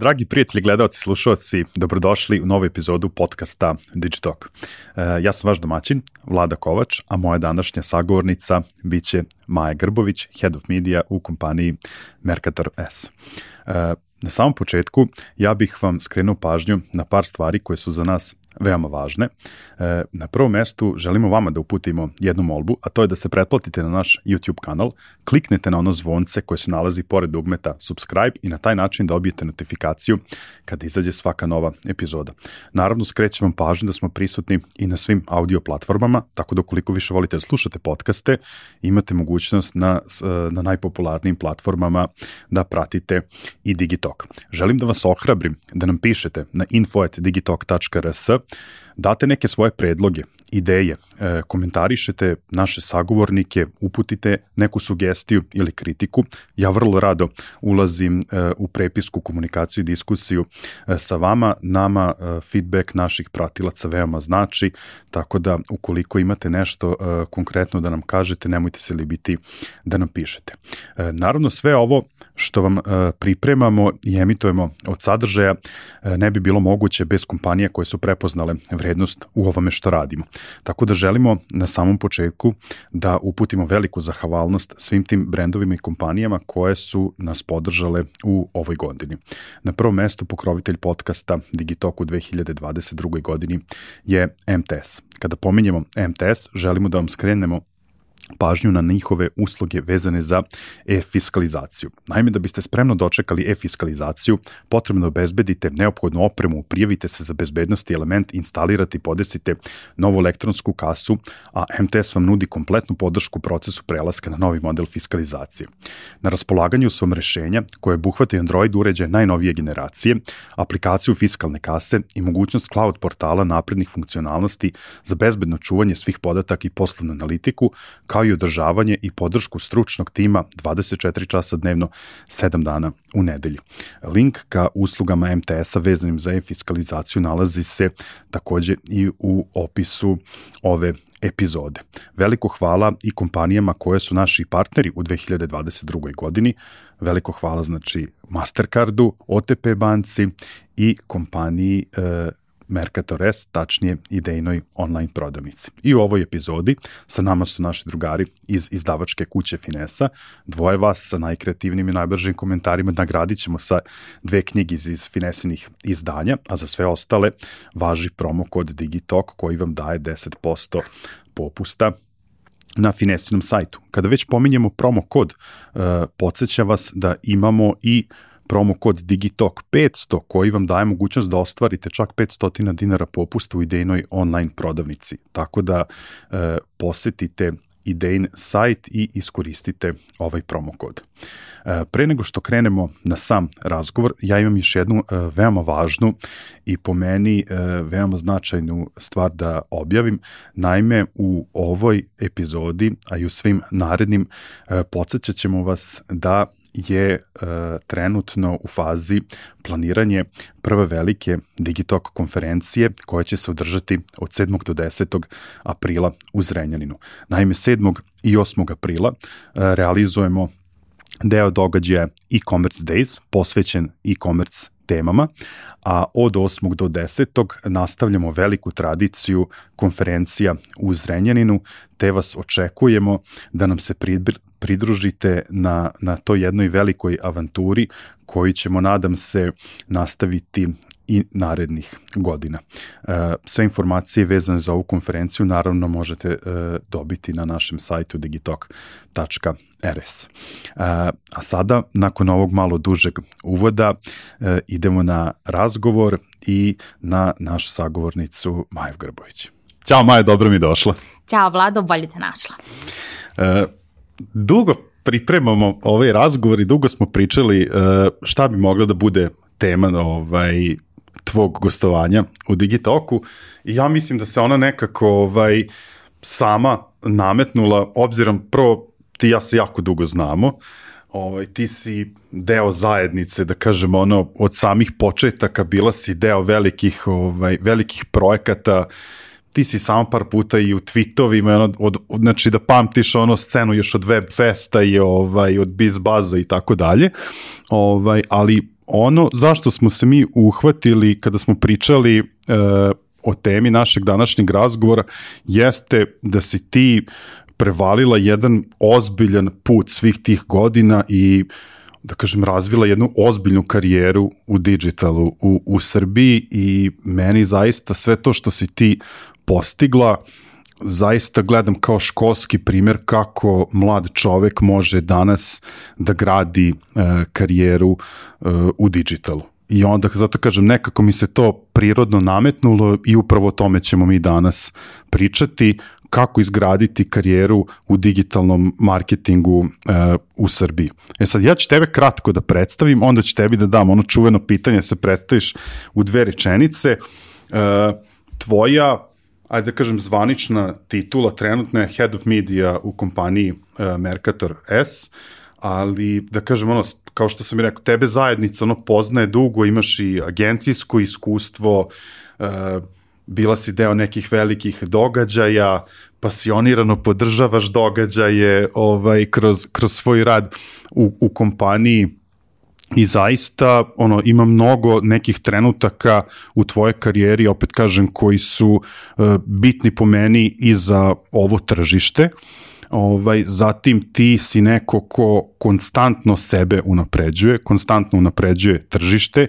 Dragi prijatelji, gledalci, slušalci, dobrodošli u novu epizodu podcasta Digitalk. E, ja sam vaš domaćin, Vlada Kovač, a moja današnja sagovornica biće Maja Grbović, Head of Media u kompaniji Mercator S. E, na samom početku ja bih vam skrenuo pažnju na par stvari koje su za nas veoma važne. E, na prvom mestu želimo vama da uputimo jednu molbu, a to je da se pretplatite na naš YouTube kanal, kliknete na ono zvonce koje se nalazi pored dugmeta subscribe i na taj način dobijete notifikaciju kada izađe svaka nova epizoda. Naravno, skrećem vam pažnju da smo prisutni i na svim audio platformama, tako da ukoliko više volite da slušate podcaste, imate mogućnost na, na najpopularnijim platformama da pratite i Digitalk. Želim da vas ohrabrim da nam pišete na info.digitalk.rs date neke svoje predloge, ideje, e, komentarišete naše sagovornike, uputite neku sugestiju ili kritiku. Ja vrlo rado ulazim e, u prepisku, komunikaciju i diskusiju e, sa vama. Nama feedback naših pratilaca veoma znači, tako da ukoliko imate nešto konkretno da nam kažete, nemojte se libiti da nam pišete. Naravno, sve ovo što vam pripremamo i emitujemo od sadržaja ne bi bilo moguće bez kompanija koje su prepoznale vrednost u ovome što radimo. Tako da želimo na samom početku da uputimo veliku zahvalnost svim tim brendovima i kompanijama koje su nas podržale u ovoj godini. Na prvom mestu pokrovitelj podcasta Digitalk u 2022. godini je MTS. Kada pominjemo MTS, želimo da vam skrenemo pažnju na njihove usluge vezane za e-fiskalizaciju. Naime, da biste spremno dočekali e-fiskalizaciju, potrebno obezbedite neophodnu opremu, prijavite se za bezbednosti element, instalirate i podesite novu elektronsku kasu, a MTS vam nudi kompletnu podršku procesu prelaska na novi model fiskalizacije. Na raspolaganju su vam rešenja koje buhvate Android uređaje najnovije generacije, aplikaciju fiskalne kase i mogućnost cloud portala naprednih funkcionalnosti za bezbedno čuvanje svih podataka i poslovnu analitiku, kao kao i održavanje i podršku stručnog tima 24 časa dnevno, 7 dana u nedelju. Link ka uslugama MTS-a vezanim za e-fiskalizaciju nalazi se takođe i u opisu ove epizode. Veliko hvala i kompanijama koje su naši partneri u 2022. godini. Veliko hvala znači Mastercardu, OTP banci i kompaniji e, Mercator S, tačnije idejnoj online prodavnici. I u ovoj epizodi sa nama su naši drugari iz izdavačke kuće Finesa, dvoje vas sa najkreativnim i najbržim komentarima nagradit ćemo sa dve knjige iz, iz Finesinih izdanja, a za sve ostale važi promo kod Digitalk koji vam daje 10% popusta na Finesinom sajtu. Kada već pominjemo promo kod, uh, podsjeća vas da imamo i uh, promo kod Digitalk 500 koji vam daje mogućnost da ostvarite čak 500 dinara popusta u idejnoj online prodavnici. Tako da e, posetite idejn sajt i iskoristite ovaj promo kod. E, pre nego što krenemo na sam razgovor, ja imam još jednu e, veoma važnu i po meni e, veoma značajnu stvar da objavim. Naime, u ovoj epizodi, a i u svim narednim, podsjećat ćemo vas da je e, trenutno u fazi planiranje prve velike Digitalk konferencije koja će se održati od 7. do 10. aprila u Zrenjaninu. Naime, 7. i 8. aprila e, realizujemo deo događaja e-commerce days posvećen e-commerce temama, a od 8. do 10. nastavljamo veliku tradiciju konferencija u Zrenjaninu, te vas očekujemo da nam se pridružite na, na toj jednoj velikoj avanturi koji ćemo, nadam se, nastaviti i narednih godina. E, sve informacije vezane za ovu konferenciju naravno možete e, dobiti na našem sajtu digitalk.rs. E, a sada, nakon ovog malo dužeg uvoda, idemo na razgovor i na našu sagovornicu Maju Grbović. Ćao Maja, dobro mi došla. Ćao Vlado, bolje te našla. Dugo pripremamo ovaj razgovor i dugo smo pričali šta bi mogla da bude tema ovaj, tvog gostovanja u Digitoku i ja mislim da se ona nekako ovaj, sama nametnula, obzirom prvo ti ja se jako dugo znamo, ovaj, ti si deo zajednice, da kažemo ono, od samih početaka bila si deo velikih, ovaj, velikih projekata, ti si samo par puta i u tweetovima, ono, od, od, znači da pamtiš ono scenu još od Web Festa i ovaj, od Biz Baza i tako dalje, ovaj, ali ono zašto smo se mi uhvatili kada smo pričali e, o temi našeg današnjeg razgovora jeste da si ti prevalila jedan ozbiljan put svih tih godina i da kažem, razvila jednu ozbiljnu karijeru u digitalu u, u Srbiji i meni zaista sve to što si ti postigla zaista gledam kao školski primer kako mlad čovek može danas da gradi e, karijeru e, u digitalu. I onda, zato kažem, nekako mi se to prirodno nametnulo i upravo o tome ćemo mi danas pričati, kako izgraditi karijeru u digitalnom marketingu e, u Srbiji. E sad, ja ću tebe kratko da predstavim, onda ću tebi da dam ono čuveno pitanje, se predstaviš u dve rečenice. E, tvoja ajde da kažem, zvanična titula trenutna je Head of Media u kompaniji uh, Mercator S, ali da kažem ono, kao što sam i rekao, tebe zajednica ono poznaje dugo, imaš i agencijsko iskustvo, uh, bila si deo nekih velikih događaja, pasionirano podržavaš događaje ovaj, kroz, kroz svoj rad u, u kompaniji i zaista ono ima mnogo nekih trenutaka u tvojoj karijeri opet kažem koji su uh, bitni po meni i za ovo tržište. Ovaj zatim ti si neko ko konstantno sebe unapređuje konstantno unapređuje tržište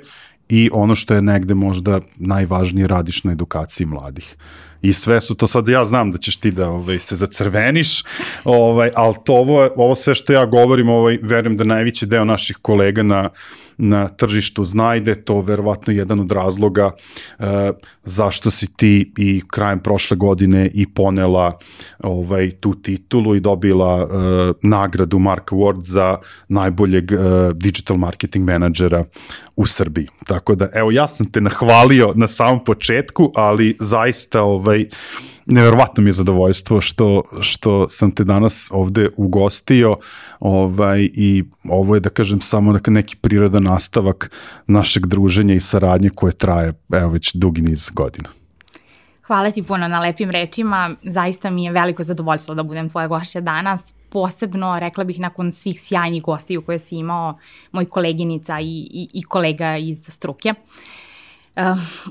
i ono što je negde možda najvažnije radiš na edukaciji mladih i sve su to sad ja znam da ćeš ti da ovaj se zacrveniš ovaj al to ovo ovo sve što ja govorim ovaj verujem da najveći deo naših kolega na na tržištu znajde, to verovatno jedan od razloga e, zašto si ti i krajem prošle godine i ponela ovaj, tu titulu i dobila e, nagradu Mark Award za najboljeg e, digital marketing menadžera u Srbiji. Tako da, evo, ja sam te nahvalio na samom početku, ali zaista ovaj, neverovatno mi je zadovoljstvo što, što sam te danas ovde ugostio ovaj, i ovo je da kažem samo neki prirodan nastavak našeg druženja i saradnje koje traje evo već dugi niz godina. Hvala ti puno na lepim rečima. Zaista mi je veliko zadovoljstvo da budem tvoja gošća danas. Posebno, rekla bih, nakon svih sjajnih gostiju koje si imao, moj koleginica i, i, i kolega iz struke. Uh,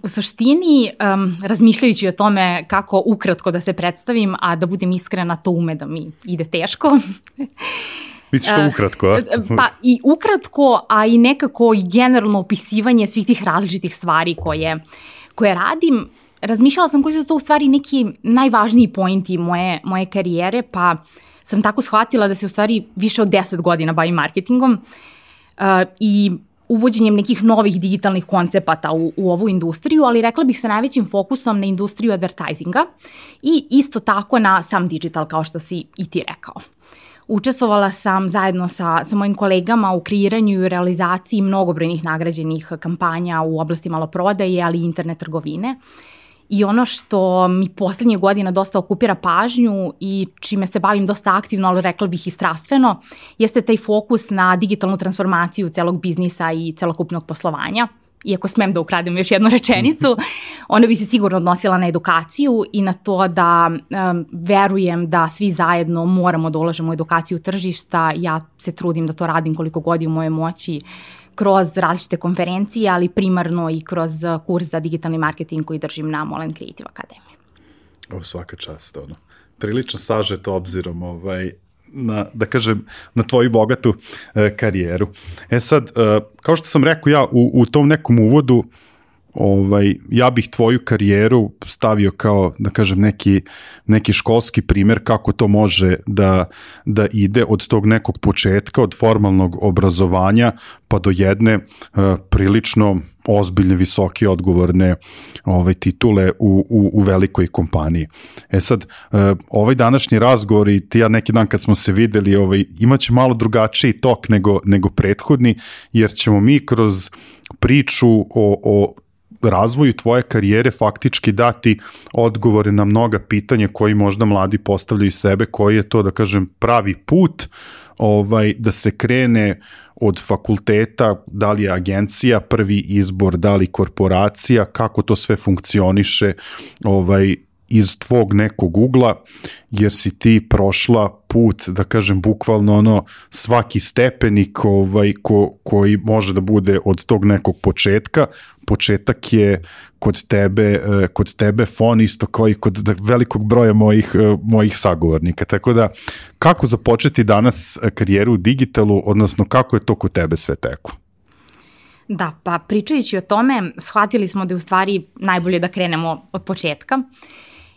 u suštini, um, razmišljajući o tome kako ukratko da se predstavim, a da budem iskrena, to ume da mi ide teško. Biće to ukratko, a? Pa i ukratko, a i nekako i generalno opisivanje svih tih različitih stvari koje, koje radim. Razmišljala sam koji su to u stvari neki najvažniji pointi moje, moje karijere, pa sam tako shvatila da se u stvari više od 10 godina bavim marketingom uh, i uvođenjem nekih novih digitalnih koncepata u, u ovu industriju, ali rekla bih sa najvećim fokusom na industriju advertisinga i isto tako na sam digital, kao što si i ti rekao. Učestvovala sam zajedno sa, sa mojim kolegama u kreiranju i realizaciji mnogobrojnih nagrađenih kampanja u oblasti maloprodaje, ali i internet trgovine. I ono što mi poslednje godina dosta okupira pažnju i čime se bavim dosta aktivno, ali rekla bih i strastveno, jeste taj fokus na digitalnu transformaciju celog biznisa i celokupnog poslovanja iako smem da ukradem još jednu rečenicu, ona bi se sigurno odnosila na edukaciju i na to da um, verujem da svi zajedno moramo da ulažemo u edukaciju tržišta. Ja se trudim da to radim koliko god je u moje moći kroz različite konferencije, ali primarno i kroz kurs za digitalni marketing koji držim na Molen Creative Academy. Ovo svaka čast, ono. Prilično sažet obzirom ovaj, na, da kažem, na tvoju bogatu e, karijeru. E sad, e, kao što sam rekao ja u, u tom nekom uvodu, ovaj, ja bih tvoju karijeru stavio kao, da kažem, neki, neki školski primer kako to može da, da ide od tog nekog početka, od formalnog obrazovanja pa do jedne uh, prilično ozbiljne, visoke, odgovorne ovaj, titule u, u, u velikoj kompaniji. E sad, uh, ovaj današnji razgovor i ti ja neki dan kad smo se videli, ovaj, imaće malo drugačiji tok nego, nego prethodni, jer ćemo mi kroz priču o, o razvoju tvoje karijere faktički dati odgovore na mnoga pitanja koji možda mladi postavljaju sebe, koji je to, da kažem, pravi put ovaj, da se krene od fakulteta, da li je agencija prvi izbor, da li korporacija, kako to sve funkcioniše ovaj, iz tvog nekog ugla, jer si ti prošla put, da kažem, bukvalno ono, svaki stepenik ovaj, ko, koji može da bude od tog nekog početka, početak je kod tebe, e, kod tebe fon isto kao i kod da, velikog broja mojih, e, mojih sagovornika. Tako da, kako započeti danas karijeru u digitalu, odnosno kako je to kod tebe sve teklo? Da, pa pričajući o tome, shvatili smo da je u stvari najbolje da krenemo od početka.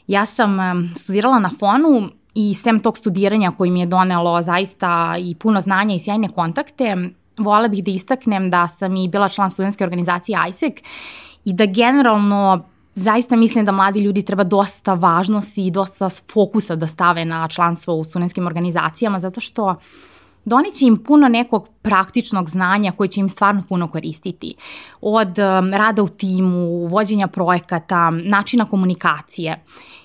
Ja sam studirala na fonu i sem tog studiranja koji mi je donelo zaista i puno znanja i sjajne kontakte, vola bih da istaknem da sam i bila član studentske organizacije ISEC i da generalno zaista mislim da mladi ljudi treba dosta važnosti i dosta fokusa da stave na članstvo u studentskim organizacijama zato što Doniće im puno nekog praktičnog znanja koje će im stvarno puno koristiti. Od um, rada u timu, vođenja projekata, načina komunikacije.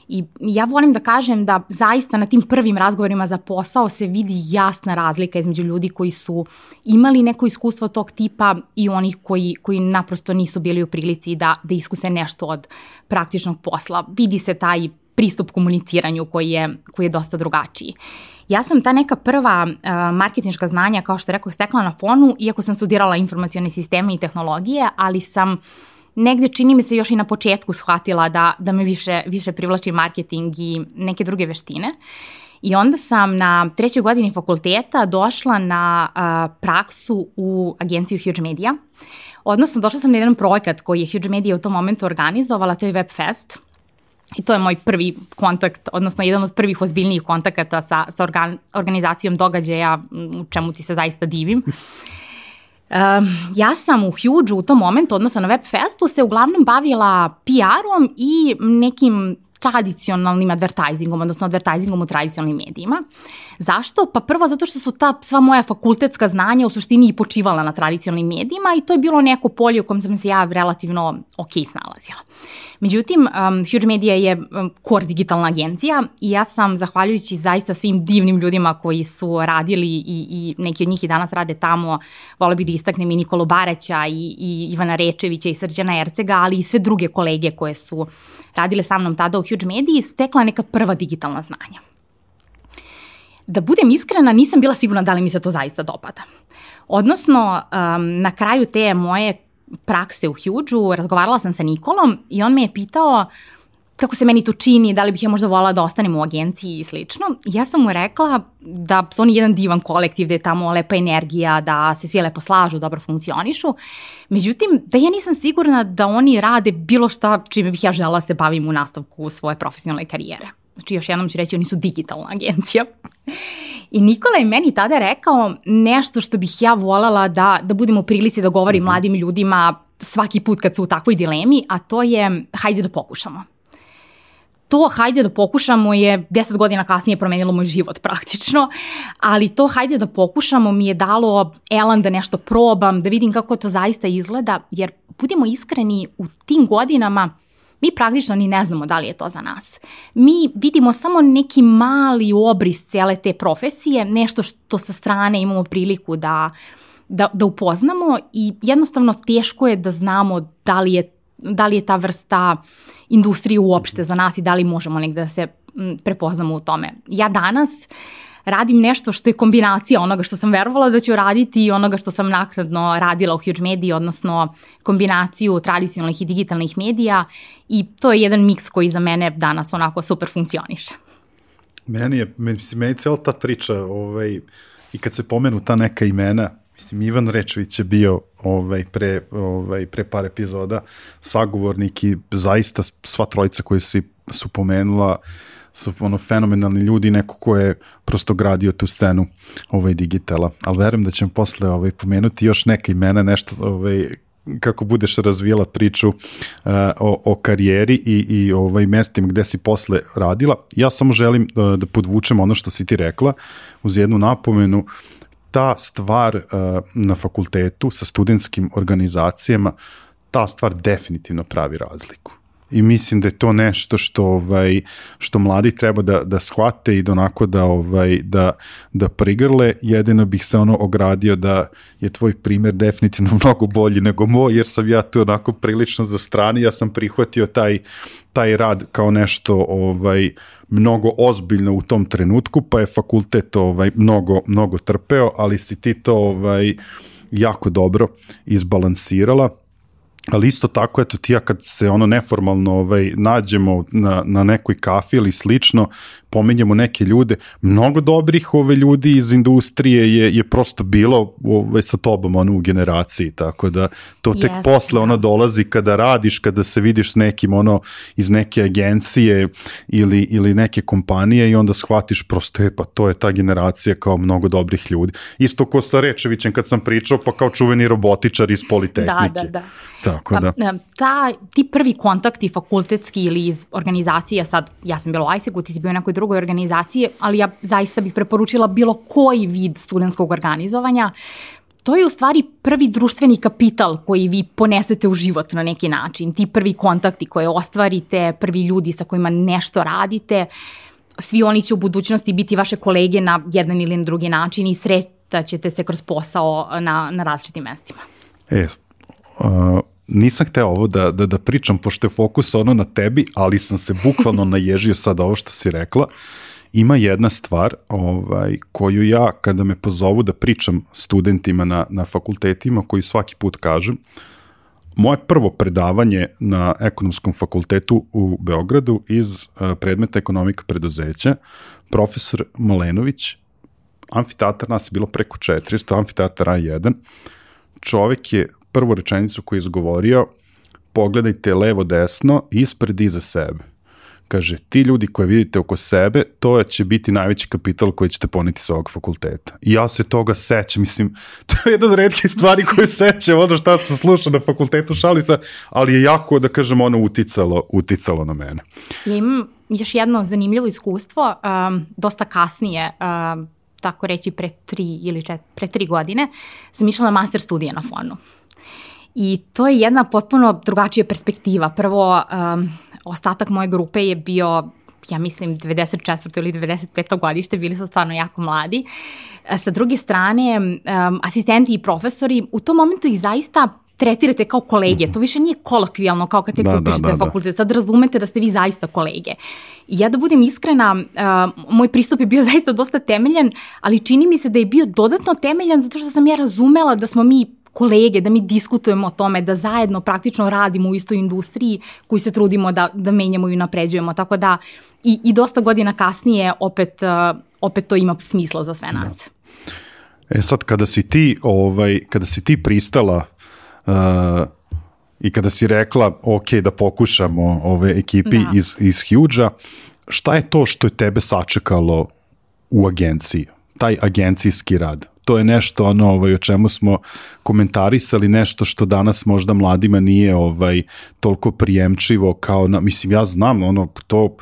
I ja volim da kažem da zaista na tim prvim razgovorima za posao se vidi jasna razlika između ljudi koji su imali neko iskustvo tog tipa i onih koji, koji naprosto nisu bili u prilici da, da iskuse nešto od praktičnog posla. Vidi se taj pristup komuniciranju koji je, koji je dosta drugačiji. Ja sam ta neka prva uh, marketinška znanja, kao što rekao, stekla na fonu, iako sam studirala informacione sisteme i tehnologije, ali sam negde čini mi se još i na početku shvatila da, da me više, više privlači marketing i neke druge veštine. I onda sam na trećoj godini fakulteta došla na uh, praksu u agenciju Huge Media. Odnosno, došla sam na jedan projekat koji je Huge Media u tom momentu organizovala, to je Webfest. I to je moj prvi kontakt, odnosno jedan od prvih ozbiljnijih kontakata sa, sa organ, organizacijom događaja, u čemu ti se zaista divim. Um, ja sam u Huge u tom momentu, odnosno na Webfestu, se uglavnom bavila PR-om i nekim tradicionalnim advertisingom, odnosno advertisingom u tradicionalnim medijima. Zašto? Pa prvo zato što su ta sva moja fakultetska znanja u suštini i počivala na tradicionalnim medijima i to je bilo neko polje u kojem sam se ja relativno ok snalazila. Međutim, um, Huge Media je um, core digitalna agencija i ja sam, zahvaljujući zaista svim divnim ljudima koji su radili i, i neki od njih i danas rade tamo, vole bih da istaknem i Nikolu Bareća i, i Ivana Rečevića i Srđana Ercega, ali i sve druge kolege koje su radile sa mnom tada u Huge Media, stekla neka prva digitalna znanja. Da budem iskrena, nisam bila sigurna da li mi se to zaista dopada. Odnosno, um, na kraju te moje prakse u Huge-u, razgovarala sam sa Nikolom i on me je pitao kako se meni to čini, da li bih ja možda volala da ostanem u agenciji i slično. Ja sam mu rekla da su oni jedan divan kolektiv, da je tamo lepa energija, da se svi lepo slažu, dobro funkcionišu. Međutim, da ja nisam sigurna da oni rade bilo šta čime bih ja žela da se bavim u nastavku svoje profesionalne karijere. Znači, još jednom ću reći, oni su digitalna agencija. I Nikola je meni tada rekao nešto što bih ja volala da, da budemo u prilici da govorim mm -hmm. mladim ljudima svaki put kad su u takvoj dilemi, a to je hajde da pokušamo. To hajde da pokušamo je deset godina kasnije promenilo moj život praktično, ali to hajde da pokušamo mi je dalo elan da nešto probam, da vidim kako to zaista izgleda, jer budemo iskreni u tim godinama mi praktično ni ne znamo da li je to za nas. Mi vidimo samo neki mali obris cele te profesije, nešto što sa strane imamo priliku da, da, da upoznamo i jednostavno teško je da znamo da li je, da li je ta vrsta industrije uopšte za nas i da li možemo negde da se prepoznamo u tome. Ja danas uh, radim nešto što je kombinacija onoga što sam verovala da ću raditi i onoga što sam naknadno radila u Huge Media, odnosno kombinaciju tradicionalnih i digitalnih medija i to je jedan miks koji za mene danas onako super funkcioniše. Meni je, meni cijela ta priča, ovaj, i kad se pomenu ta neka imena, mislim, Ivan Rečević je bio ovaj, pre, ovaj, pre par epizoda sagovornik i zaista sva trojica koji si su pomenula su ono fenomenalni ljudi, neko ko je prosto gradio tu scenu ovaj digitala. Ali verujem da ćemo posle ovaj pomenuti još neka imena, nešto ovaj kako budeš razvijala priču uh, o, o karijeri i, i ovaj mestima gde si posle radila. Ja samo želim da, da podvučem ono što si ti rekla uz jednu napomenu ta stvar uh, na fakultetu sa studentskim organizacijama ta stvar definitivno pravi razliku i mislim da je to nešto što ovaj što mladi treba da da shvate i da onako da ovaj da da prigrle. Jedino bih se ono ogradio da je tvoj primer definitivno mnogo bolji nego moj jer sam ja tu onako prilično za strani ja sam prihvatio taj taj rad kao nešto ovaj mnogo ozbiljno u tom trenutku pa je fakultet ovaj mnogo mnogo trpeo ali si ti to ovaj jako dobro izbalansirala ali isto tako, eto ti ja kad se ono neformalno ovaj, nađemo na, na nekoj kafi ili slično, pominjemo neke ljude, mnogo dobrih ove ljudi iz industrije je, je prosto bilo ovaj, sa tobom ono, u generaciji, tako da to tek yes, posle da. ono dolazi kada radiš, kada se vidiš s nekim ono iz neke agencije ili, ili neke kompanije i onda shvatiš prosto, je, pa to je ta generacija kao mnogo dobrih ljudi. Isto ko sa Rečevićem kad sam pričao, pa kao čuveni robotičar iz Politehnike. Da, da, da. Tako pa, da. Ta, ti prvi kontakti fakultetski ili iz organizacije, sad ja sam bila u ISEC-u, ti si bio u nekoj drugoj organizaciji, ali ja zaista bih preporučila bilo koji vid studentskog organizovanja, to je u stvari prvi društveni kapital koji vi ponesete u život na neki način. Ti prvi kontakti koje ostvarite, prvi ljudi sa kojima nešto radite, svi oni će u budućnosti biti vaše kolege na jedan ili na drugi način i sretaćete se kroz posao na, na različitim mestima. E, uh, nisam hteo ovo da, da, da pričam, pošto je fokus ono na tebi, ali sam se bukvalno naježio sad ovo što si rekla. Ima jedna stvar ovaj, koju ja, kada me pozovu da pričam studentima na, na fakultetima, koji svaki put kažem, moje prvo predavanje na ekonomskom fakultetu u Beogradu iz uh, predmeta ekonomika preduzeća, profesor Malenović, amfiteatar, nas je bilo preko 400, amfiteatar A1, čovek je prvu rečenicu koju je izgovorio, pogledajte levo desno, ispred iza sebe. Kaže, ti ljudi koje vidite oko sebe, to će biti najveći kapital koji ćete poneti sa ovog fakulteta. I ja se toga sećam, mislim, to je jedna od redkih stvari koje sećam, ono šta sam slušao na fakultetu Šalisa, ali je jako, da kažem, ono uticalo, uticalo na mene. Ja imam još jedno zanimljivo iskustvo, um, dosta kasnije, um, tako reći pre tri ili čet, pre tri godine, sam išla na master studije na fonu. I to je jedna potpuno drugačija perspektiva. Prvo, um, ostatak moje grupe je bio ja mislim 94. ili 95. godište, bili su stvarno jako mladi. Sa druge strane, um, asistenti i profesori, u tom momentu ih zaista tretirate kao kolege, to više nije kolokvijalno kao kad te da, upišete da, da, fakultet, sad razumete da ste vi zaista kolege. I ja da budem iskrena, uh, moj pristup je bio zaista dosta temeljan, ali čini mi se da je bio dodatno temeljan zato što sam ja razumela da smo mi kolege, da mi diskutujemo o tome, da zajedno praktično radimo u istoj industriji koju se trudimo da, da menjamo i napređujemo. Tako da i, i dosta godina kasnije opet, uh, opet to ima smisla za sve nas. Da. E sad, kada si ti, ovaj, kada si ti pristala uh, i kada si rekla, ok, da pokušamo ove ekipi da. iz, iz Huge-a, šta je to što je tebe sačekalo u agenciji? Taj agencijski rad? To je nešto ono ovaj o čemu smo komentarisali nešto što danas možda mladima nije ovaj toliko prijemčivo kao na mislim ja znam ono to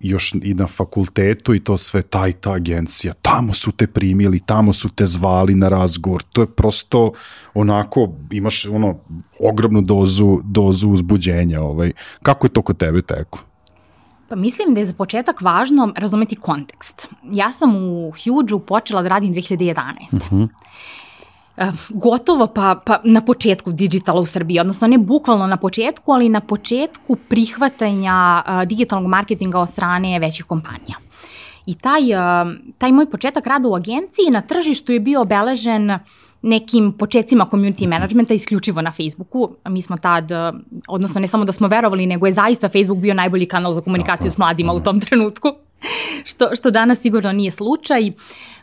još i na fakultetu i to sve taj ta agencija tamo su te primili tamo su te zvali na razgovor to je prosto onako imaš ono ogromnu dozu dozu uzbuđenja ovaj. Kako je to kod tebe teklo Pa mislim da je za početak važno razumeti kontekst. Ja sam u Huge-u počela da radim 2011. Uh -huh. Uh, gotovo pa, pa na početku digitala u Srbiji, odnosno ne bukvalno na početku, ali na početku prihvatanja uh, digitalnog marketinga od strane većih kompanija. I taj, uh, taj moj početak rada u agenciji na tržištu je bio obeležen uh, nekim početcima community managementa isključivo na Facebooku. Mi smo tad, odnosno ne samo da smo verovali, nego je zaista Facebook bio najbolji kanal za komunikaciju Tako. s mladima u tom trenutku, što, što danas sigurno nije slučaj.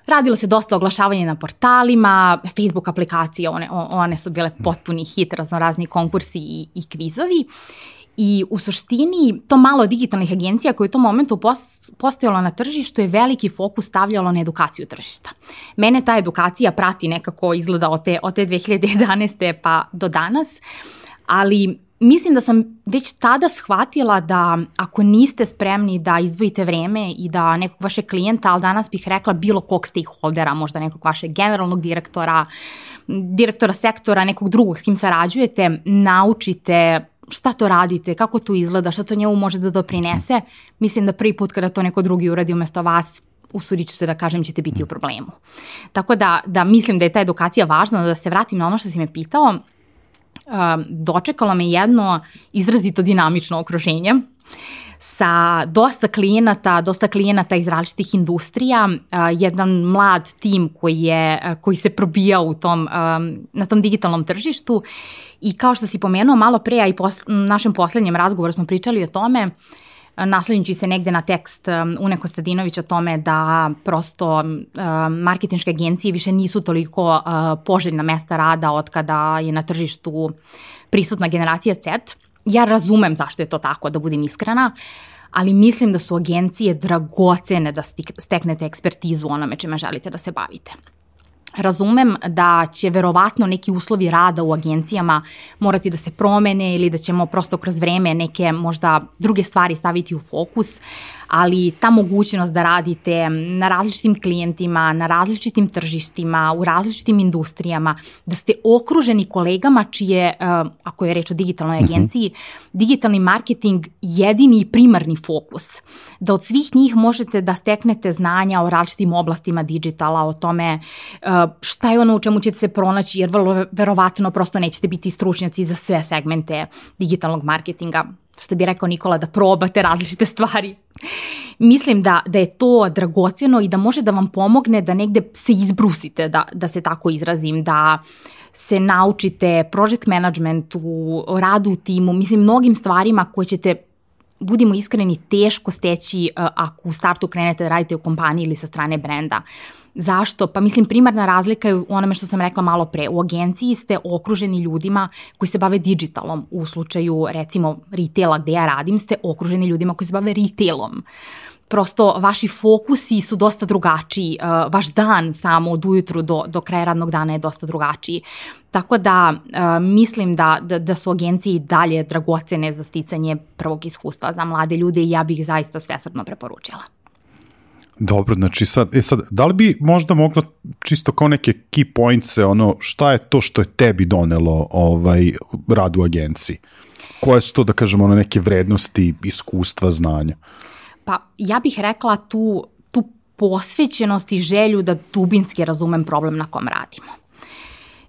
Radilo se dosta oglašavanja na portalima, Facebook aplikacije, one, one su bile potpuni hit, razno razni konkursi i, i kvizovi. I u suštini to malo digitalnih agencija koje u tom momentu postojalo na tržištu je veliki fokus stavljalo na edukaciju tržišta. Mene ta edukacija prati nekako izgleda od te, od te 2011. pa do danas, ali mislim da sam već tada shvatila da ako niste spremni da izdvojite vreme i da nekog vašeg klijenta, ali danas bih rekla bilo kog stakeholdera, možda nekog vašeg generalnog direktora, direktora sektora, nekog drugog s kim sarađujete, naučite šta to radite, kako to izgleda, šta to njemu može da doprinese, mislim da prvi put kada to neko drugi uradi umesto vas, usudit ću se da kažem ćete biti u problemu. Tako da, da mislim da je ta edukacija važna, da se vratim na ono što si me pitao, dočekalo me jedno izrazito dinamično okruženje sa dosta klijenata, dosta klijenata iz različitih industrija, jedan mlad tim koji, je, koji se probija u tom, na tom digitalnom tržištu. I kao što si pomenuo malo pre, a i pos, našem poslednjem razgovoru smo pričali o tome, naslednjući se negde na tekst Une Kostadinović o tome da prosto marketinške agencije više nisu toliko poželjna mesta rada od kada je na tržištu prisutna generacija Z ja razumem zašto je to tako, da budem iskrena, ali mislim da su agencije dragocene da steknete ekspertizu onome čime želite da se bavite. Razumem da će verovatno neki uslovi rada u agencijama morati da se promene ili da ćemo prosto kroz vreme neke možda druge stvari staviti u fokus, ali ta mogućnost da radite na različitim klijentima, na različitim tržištima, u različitim industrijama, da ste okruženi kolegama čije, eh, ako je reč o digitalnoj mhm. agenciji, mm -hmm. digitalni marketing jedini i primarni fokus. Da od svih njih možete da steknete znanja o različitim oblastima digitala, o tome eh, šta je ono u čemu ćete se pronaći, jer vrlo verovatno prosto nećete biti stručnjaci za sve segmente digitalnog marketinga što bi rekao Nikola, da probate različite stvari. Mislim da, da je to dragocjeno i da može da vam pomogne da negde se izbrusite, da, da se tako izrazim, da se naučite project managementu, radu u timu, mislim mnogim stvarima koje ćete budimo iskreni, teško steći uh, ako u startu krenete da radite u kompaniji ili sa strane brenda. Zašto? Pa mislim primarna razlika je u onome što sam rekla malo pre. U agenciji ste okruženi ljudima koji se bave digitalom. U slučaju recimo retaila gde ja radim ste okruženi ljudima koji se bave retailom prosto vaši fokusi su dosta drugačiji, uh, vaš dan samo od ujutru do, do kraja radnog dana je dosta drugačiji. Tako da uh, mislim da, da, da su agencije dalje dragocene za sticanje prvog iskustva za mlade ljude i ja bih zaista svesrdno preporučila. Dobro, znači sad, e sad, da li bi možda moglo čisto kao neke key points ono, šta je to što je tebi donelo ovaj, rad u agenciji? Koje su to, da kažemo, ono, neke vrednosti, iskustva, znanja? Pa ja bih rekla tu, tu posvećenost i želju da dubinski razumem problem na kom radimo.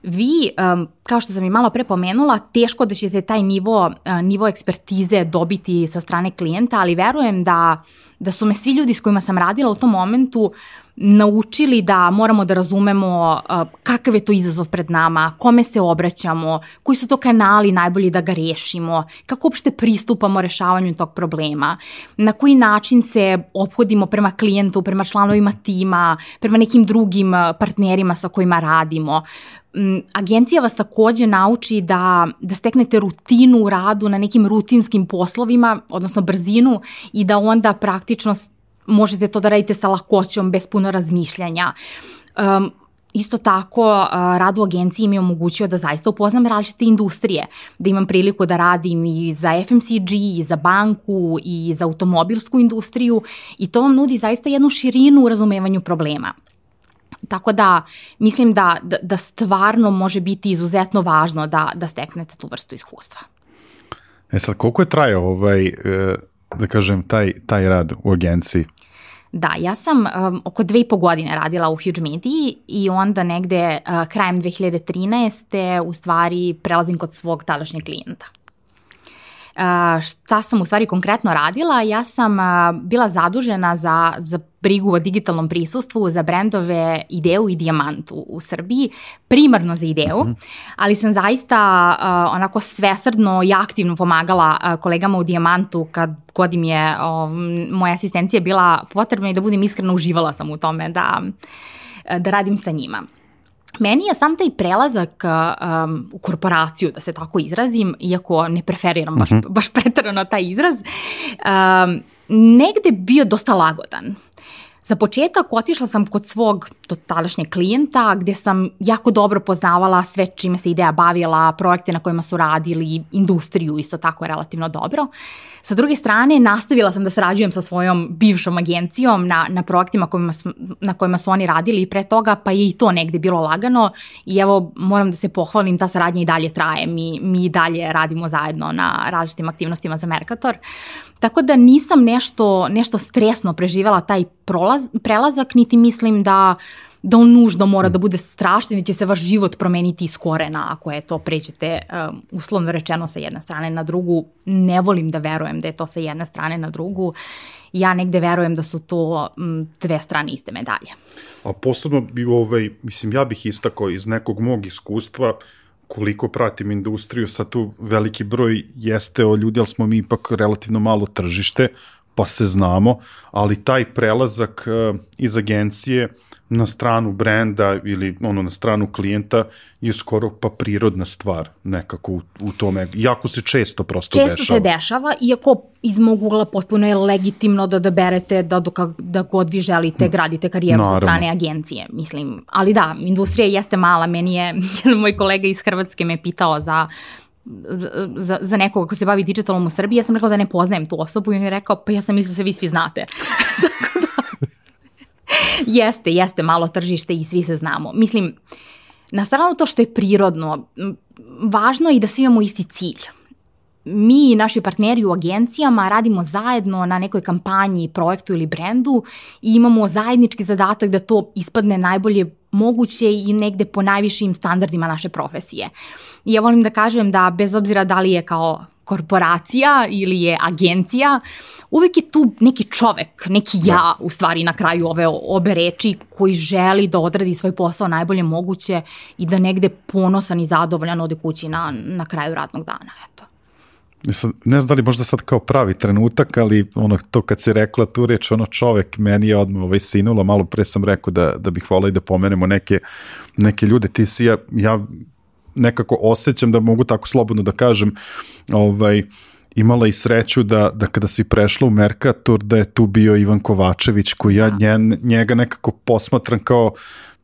Vi, um, kao što sam i malo pre pomenula, teško da ćete taj nivo, nivo ekspertize dobiti sa strane klijenta, ali verujem da, da su me svi ljudi s kojima sam radila u tom momentu naučili da moramo da razumemo kakav je to izazov pred nama, kome se obraćamo, koji su to kanali najbolji da ga rešimo, kako uopšte pristupamo rešavanju tog problema, na koji način se ophodimo prema klijentu, prema članovima tima, prema nekim drugim partnerima sa kojima radimo. Agencija vas nauči da, da steknete rutinu u radu na nekim rutinskim poslovima, odnosno brzinu i da onda praktično možete to da radite sa lakoćom, bez puno razmišljanja. Um, Isto tako, rad u agenciji mi je omogućio da zaista upoznam različite industrije, da imam priliku da radim i za FMCG, i za banku, i za automobilsku industriju i to vam nudi zaista jednu širinu u razumevanju problema. Tako da mislim da, da, da stvarno može biti izuzetno važno da, da steknete tu vrstu iskustva. E sad, koliko je trajao ovaj, e, da kažem, taj, taj rad u agenciji? Da, ja sam um, oko dve i po godine radila u Huge Media i onda negde uh, krajem 2013. u stvari prelazim kod svog tadašnjeg klijenta. Šta sam u stvari konkretno radila? Ja sam bila zadužena za, za brigu o digitalnom prisustvu za brendove Ideu i Diamant u, u Srbiji, primarno za Ideu, mhm. ali sam zaista uh, onako svesrdno i aktivno pomagala uh, kolegama u Diamantu kad god im je uh, moja asistencija bila potrebna i da budem iskreno uživala sam u tome da, da radim sa njima. Meni je sam taj prelazak um, u korporaciju, da se tako izrazim, iako ne preferiram baš, uh mhm. -huh. baš pretarano taj izraz, um, negde bio dosta lagodan. Za početak otišla sam kod svog tadašnjeg klijenta gde sam jako dobro poznavala sve čime se ideja bavila, projekte na kojima su radili, industriju isto tako relativno dobro. Sa druge strane, nastavila sam da sarađujem sa svojom bivšom agencijom na, na projektima kojima, na kojima su oni radili i pre toga, pa je i to negde bilo lagano i evo moram da se pohvalim, ta saradnja i dalje traje, mi, mi i dalje radimo zajedno na različitim aktivnostima za Mercator. Tako da nisam nešto, nešto stresno preživela taj prolaz, prelazak, niti mislim da da on nužno mora da bude strašan i će se vaš život promeniti iz korena ako je to pređete um, uslovno rečeno sa jedne strane na drugu. Ne volim da verujem da je to sa jedne strane na drugu. Ja negde verujem da su to um, dve strane iste medalje. A posebno bi ovaj, mislim, ja bih istakao iz nekog mog iskustva koliko pratim industriju, sad tu veliki broj jeste o ljudi, ali smo mi ipak relativno malo tržište, pa se znamo, ali taj prelazak uh, iz agencije uh, na stranu brenda ili ono na stranu klijenta je skoro pa prirodna stvar nekako u, u tome. Jako se često prosto često dešava. Često se dešava, iako iz mog ugla potpuno je legitimno da da berete da, dok, da god vi želite gradite karijeru Naravno. sa strane agencije. Mislim, ali da, industrija jeste mala. Meni je moj kolega iz Hrvatske me pitao za za, za nekoga ko se bavi digitalom u Srbiji, ja sam rekla da ne poznajem tu osobu i on je rekao, pa ja sam mislila da se vi svi znate. Tako da, jeste, jeste malo tržište i svi se znamo. Mislim, na stranu to što je prirodno, važno je i da svi imamo isti cilj. Mi i naši partneri u agencijama radimo zajedno na nekoj kampanji, projektu ili brendu i imamo zajednički zadatak da to ispadne najbolje moguće i negde po najvišim standardima naše profesije. I ja volim da kažem da bez obzira da li je kao korporacija ili je agencija, uvek je tu neki čovek, neki ja da. u stvari na kraju ove obe reči koji želi da odradi svoj posao najbolje moguće i da negde ponosan i zadovoljan ode kući na, na kraju radnog dana. Eto. Mislim, ne znam da li možda sad kao pravi trenutak, ali ono to kad si rekla tu reč, ono čovek, meni je odmah ovaj sinulo, malo pre sam rekao da, da bih volao i da pomenemo neke, neke ljude, ti si ja, ja nekako osjećam da mogu tako slobodno da kažem, ovaj, imala i sreću da, da kada si prešla u Mercator da je tu bio Ivan Kovačević koji ja da. njen, njega nekako posmatram kao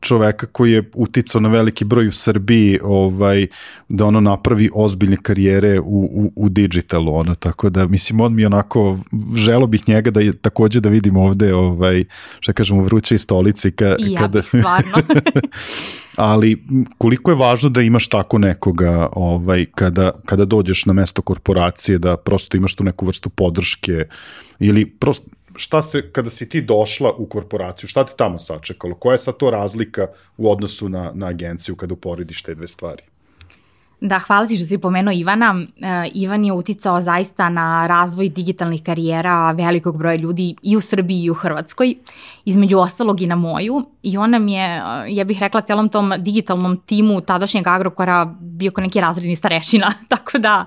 čoveka koji je uticao na veliki broj u Srbiji ovaj, da ono napravi ozbiljne karijere u, u, u digitalu ono, tako da mislim on mi onako želo bih njega da je takođe da vidim ovde ovaj, šta kažemo vruće stolici ka, I ja kada... bih stvarno. Ali koliko je važno da imaš tako nekoga ovaj, kada, kada dođeš na mesto korporacije, da prosto imaš tu neku vrstu podrške ili prosto šta se, kada si ti došla u korporaciju, šta te tamo sačekalo? Koja je sad to razlika u odnosu na, na agenciju kada uporediš te dve stvari? Da, hvala ti što si pomenuo Ivana. Uh, Ivan je uticao zaista na razvoj digitalnih karijera velikog broja ljudi i u Srbiji i u Hrvatskoj, između ostalog i na moju. I on nam je, uh, ja bih rekla, celom tom digitalnom timu tadašnjeg Agrokora bio ko neki razredni starešina, tako da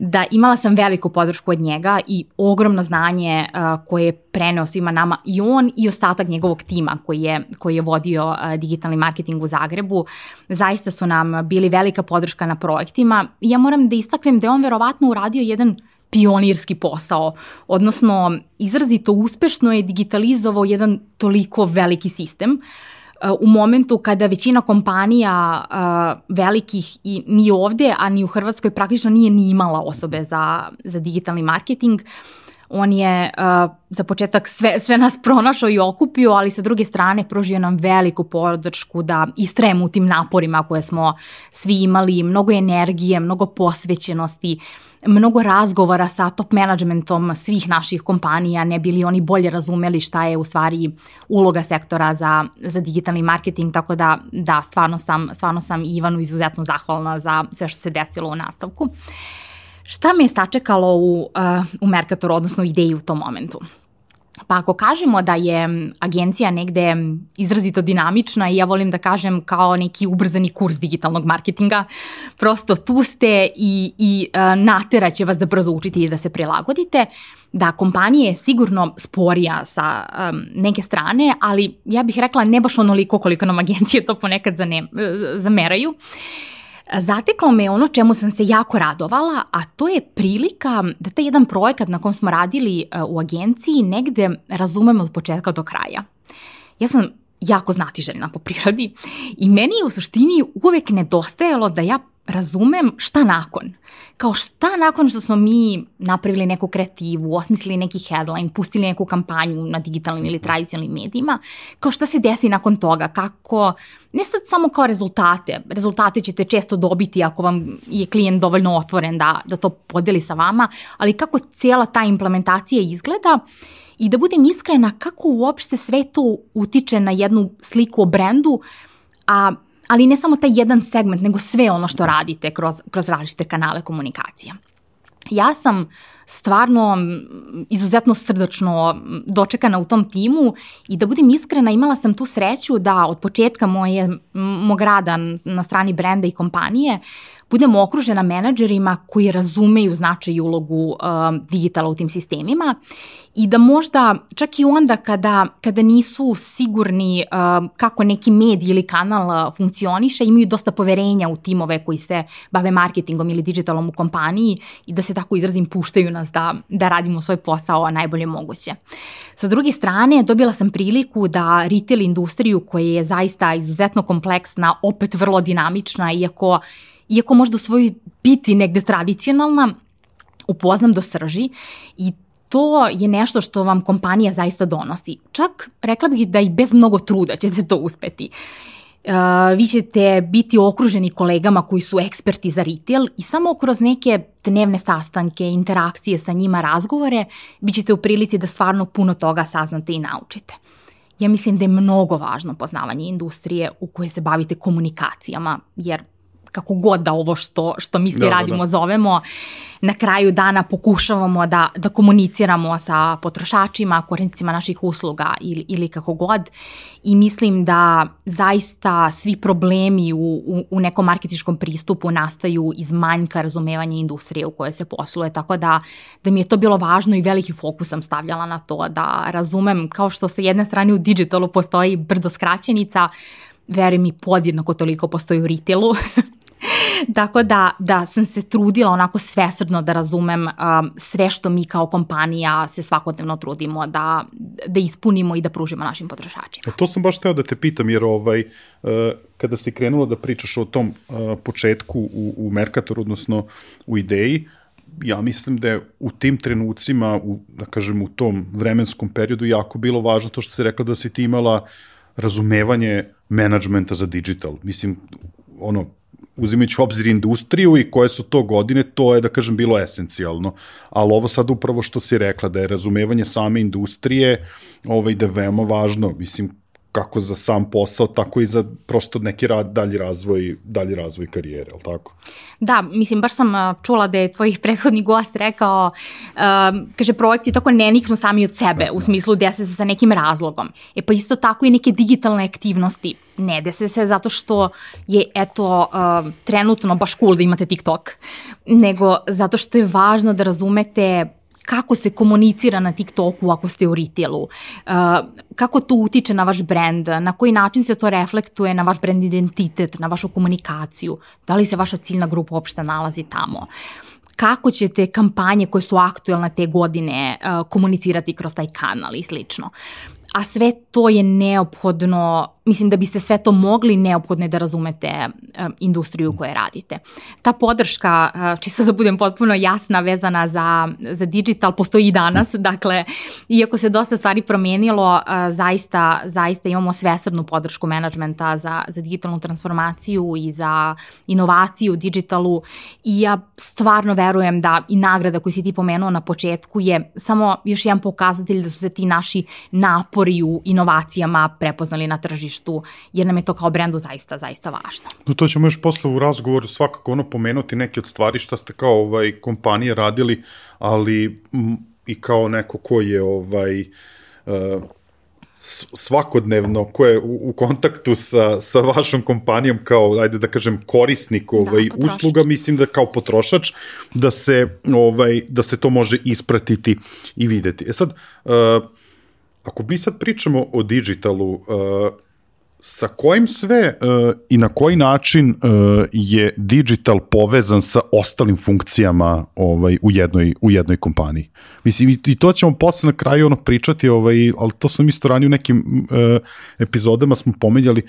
da imala sam veliku podršku od njega i ogromno znanje uh, koje je preneo svima nama i on i ostatak njegovog tima koji je, koji je vodio uh, digitalni marketing u Zagrebu. Zaista su nam bili velika podrška na projektima. Ja moram da istaknem da je on verovatno uradio jedan pionirski posao, odnosno izrazito uspešno je digitalizovao jedan toliko veliki sistem uh, u momentu kada većina kompanija velikih i ni ovde, a ni u Hrvatskoj praktično nije ni imala osobe za, za digitalni marketing, on je uh, za početak sve, sve nas pronašao i okupio, ali sa druge strane pružio nam veliku podršku da istrajemo u tim naporima koje smo svi imali, mnogo energije, mnogo posvećenosti, uh, mnogo razgovora sa top managementom svih naših kompanija, ne bili oni bolje razumeli šta je u stvari uloga sektora za, za digitalni marketing, tako da, da, stvarno sam, stvarno sam Ivanu izuzetno zahvalna za sve što se desilo u nastavku. Šta me je sačekalo u, uh, u Mercatoru, odnosno ideji u tom momentu? Pa ako kažemo da je agencija negde izrazito dinamična i ja volim da kažem kao neki ubrzani kurs digitalnog marketinga, prosto tu ste i, i uh, nateraće vas da brzo učite i da se prilagodite, da kompanija je sigurno sporija sa um, neke strane, ali ja bih rekla ne baš onoliko koliko nam agencije to ponekad zane, zameraju. Uh, Zateklo me ono čemu sam se jako radovala, a to je prilika da taj jedan projekat na kom smo radili e, u agenciji negde razumemo od početka do kraja. ja sam jako znatiželjna po prirodi i meni je u suštini uvek nedostajalo da ja razumem šta nakon. Kao šta nakon što smo mi napravili neku kreativu, osmislili neki headline, pustili neku kampanju na digitalnim ili tradicionalnim medijima, kao šta se desi nakon toga, kako, ne sad samo kao rezultate, rezultate ćete često dobiti ako vam je klijent dovoljno otvoren da, da to podeli sa vama, ali kako cijela ta implementacija izgleda i da budem iskrena kako uopšte sve to utiče na jednu sliku o brendu, a ali ne samo taj jedan segment, nego sve ono što radite kroz, kroz različite kanale komunikacija. Ja sam stvarno izuzetno srdačno dočekana u tom timu i da budem iskrena imala sam tu sreću da od početka moje, mog rada na strani brenda i kompanije budem okružena menadžerima koji razumeju značaj i ulogu uh, digitala u tim sistemima i da možda čak i onda kada, kada nisu sigurni uh, kako neki medij ili kanal funkcioniše, imaju dosta poverenja u timove koji se bave marketingom ili digitalom u kompaniji i da se tako izrazim puštaju nas da, da radimo svoj posao najbolje moguće. Sa druge strane, dobila sam priliku da retail industriju koja je zaista izuzetno kompleksna, opet vrlo dinamična, iako iako možda u svojoj biti negde tradicionalna, upoznam do srži i to je nešto što vam kompanija zaista donosi. Čak rekla bih da i bez mnogo truda ćete to uspeti. Uh, vi ćete biti okruženi kolegama koji su eksperti za retail i samo kroz neke dnevne sastanke, interakcije sa njima, razgovore, bit ćete u prilici da stvarno puno toga saznate i naučite. Ja mislim da je mnogo važno poznavanje industrije u kojoj se bavite komunikacijama, jer kako god da ovo što, što mi svi da, radimo da, da. zovemo, na kraju dana pokušavamo da, da komuniciramo sa potrošačima, korisnicima naših usluga ili, ili kako god i mislim da zaista svi problemi u, u, u nekom marketičkom pristupu nastaju iz manjka razumevanja industrije u kojoj se posluje, tako da, da mi je to bilo važno i veliki fokus sam stavljala na to da razumem kao što sa jedne strane u digitalu postoji brdo skraćenica, verujem mi podjednako toliko postoji u retailu Tako da, da sam se trudila onako svesrdno da razumem um, sve što mi kao kompanija se svakodnevno trudimo da, da ispunimo i da pružimo našim potrošačima. E, to sam baš teo da te pitam, jer ovaj, uh, kada si krenula da pričaš o tom uh, početku u, u Mercatoru, odnosno u ideji, ja mislim da je u tim trenucima, u, da kažem u tom vremenskom periodu jako bilo važno to što si rekla da si ti imala razumevanje menadžmenta za digital. Mislim, ono, uzimajući obzir industriju i koje su to godine, to je, da kažem, bilo esencijalno. Ali ovo sad upravo što si rekla, da je razumevanje same industrije ovaj, da je veoma važno. Mislim, kako za sam posao, tako i za prosto neki rad, dalji razvoj, dalji razvoj karijere, al tako? Da, mislim, baš sam čula da je tvojih prethodni gost rekao, uh, kaže, projekti tako ne niknu sami od sebe, da, u da. smislu dese se sa nekim razlogom. E pa isto tako i neke digitalne aktivnosti ne dese se zato što je, eto, uh, trenutno baš cool da imate TikTok, nego zato što je važno da razumete kako se komunicira na TikToku ako ste u retailu, uh, kako to utiče na vaš brand, na koji način se to reflektuje na vaš brand identitet, na vašu komunikaciju, da li se vaša ciljna grupa uopšte nalazi tamo? Kako ćete kampanje koje su aktuelne te godine uh, komunicirati kroz taj kanal i slično a sve to je neophodno, mislim da biste sve to mogli, neophodno je da razumete um, industriju koje radite. Ta podrška, uh, čisto da budem potpuno jasna, vezana za, za digital, postoji i danas, dakle, iako se dosta stvari promenilo, uh, zaista, zaista imamo svesrednu podršku menadžmenta za, za digitalnu transformaciju i za inovaciju u digitalu. I ja stvarno verujem da i nagrada koju si ti pomenuo na početku je samo još jedan pokazatelj da su se ti naši napori napori u inovacijama prepoznali na tržištu, jer nam je to kao brendu zaista, zaista važno. No, to ćemo još posle u razgovoru svakako ono pomenuti neke od stvari šta ste kao ovaj, kompanije radili, ali m, i kao neko ko je ovaj, uh, svakodnevno ko je u, u kontaktu sa, sa vašom kompanijom kao, ajde da kažem, korisnik ovaj, da, usluga, mislim da kao potrošač, da se, ovaj, da se to može ispratiti i videti. E sad, uh, ako mi sad pričamo o digitalu, uh, sa kojim sve uh, i na koji način uh, je digital povezan sa ostalim funkcijama ovaj u jednoj u jednoj kompaniji. Mislim i to ćemo posle na kraju ono pričati, ovaj al to sam isto ranije u nekim epizodama smo pominjali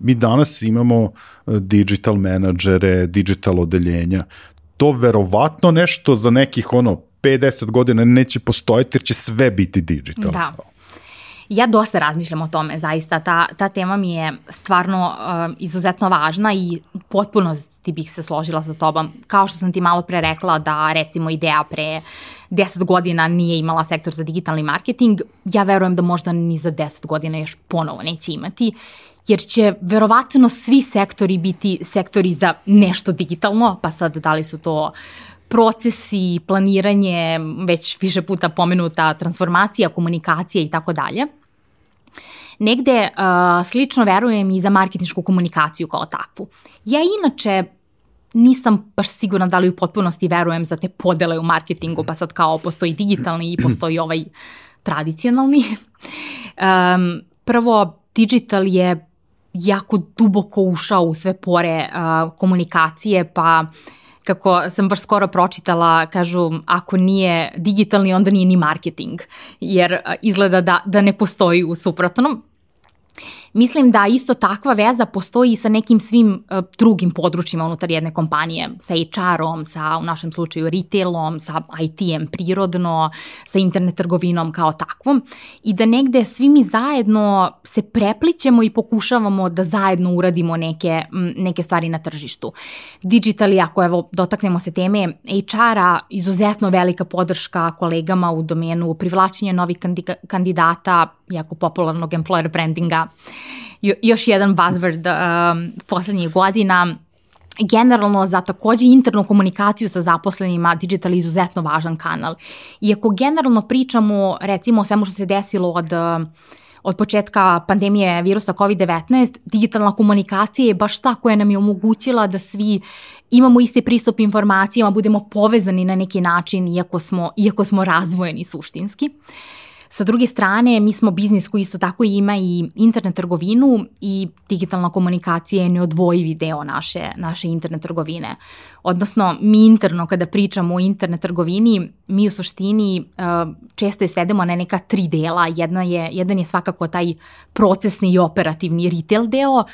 mi danas imamo digital menadžere, digital odeljenja. To verovatno nešto za nekih ono 50 godina neće postojati jer će sve biti digital. Da. Ja dosta razmišljam o tome, zaista. Ta, ta tema mi je stvarno uh, izuzetno važna i potpuno ti bih se složila sa tobom. Kao što sam ti malo pre rekla da recimo ideja pre 10 godina nije imala sektor za digitalni marketing, ja verujem da možda ni za 10 godina još ponovo neće imati jer će verovatno svi sektori biti sektori za nešto digitalno, pa sad da li su to procesi, planiranje, već više puta pomenuta transformacija, komunikacija i tako dalje negde uh, slično verujem i za marketinšku komunikaciju kao takvu. Ja inače nisam baš sigurna da li u potpunosti verujem za te podele u marketingu, pa sad kao postoji digitalni i postoji ovaj tradicionalni. Um, prvo, digital je jako duboko ušao u sve pore uh, komunikacije, pa kako sam baš skoro pročitala, kažu ako nije digitalni onda nije ni marketing, jer izgleda da, da ne postoji u suprotnom. Mislim da isto takva veza postoji sa nekim svim uh, drugim područjima unutar jedne kompanije, sa HR-om, sa u našem slučaju retailom, sa IT-em prirodno, sa internet trgovinom kao takvom i da negde svi mi zajedno se preplićemo i pokušavamo da zajedno uradimo neke, neke stvari na tržištu. Digitali, ako evo dotaknemo se teme HR-a, izuzetno velika podrška kolegama u domenu privlačenja novih kandidata, jako popularnog employer brandinga, jo, još jedan buzzword um, poslednjih godina, generalno za takođe internu komunikaciju sa zaposlenima digital je izuzetno važan kanal. Iako generalno pričamo recimo o svemu što se desilo od od početka pandemije virusa COVID-19, digitalna komunikacija je baš ta koja nam je omogućila da svi imamo isti pristup informacijama, budemo povezani na neki način, iako smo, iako smo razvojeni suštinski. Uh, Sa druge strane, mi smo biznis koji isto tako ima i internet trgovinu i digitalna komunikacija je neodvojivi deo naše, naše internet trgovine. Odnosno, mi interno kada pričamo o internet trgovini, mi u suštini uh, često je svedemo na neka tri dela. Jedna je, jedan je svakako taj procesni i operativni retail deo,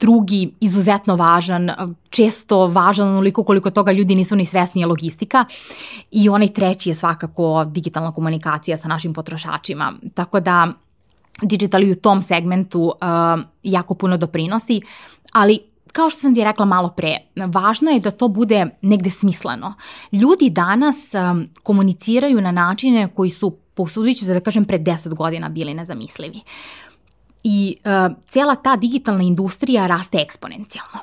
drugi izuzetno važan, često važan onoliko koliko toga ljudi nisu ni svesni je logistika i onaj treći je svakako digitalna komunikacija sa našim potrošačima. Tako da digital u tom segmentu uh, jako puno doprinosi, ali kao što sam ti rekla malo pre, važno je da to bude negde smisleno. Ljudi danas um, komuniciraju na načine koji su, posudit ću se da kažem, pre 10 godina bili nezamislivi. I uh, cijela ta digitalna industrija raste eksponencijalno.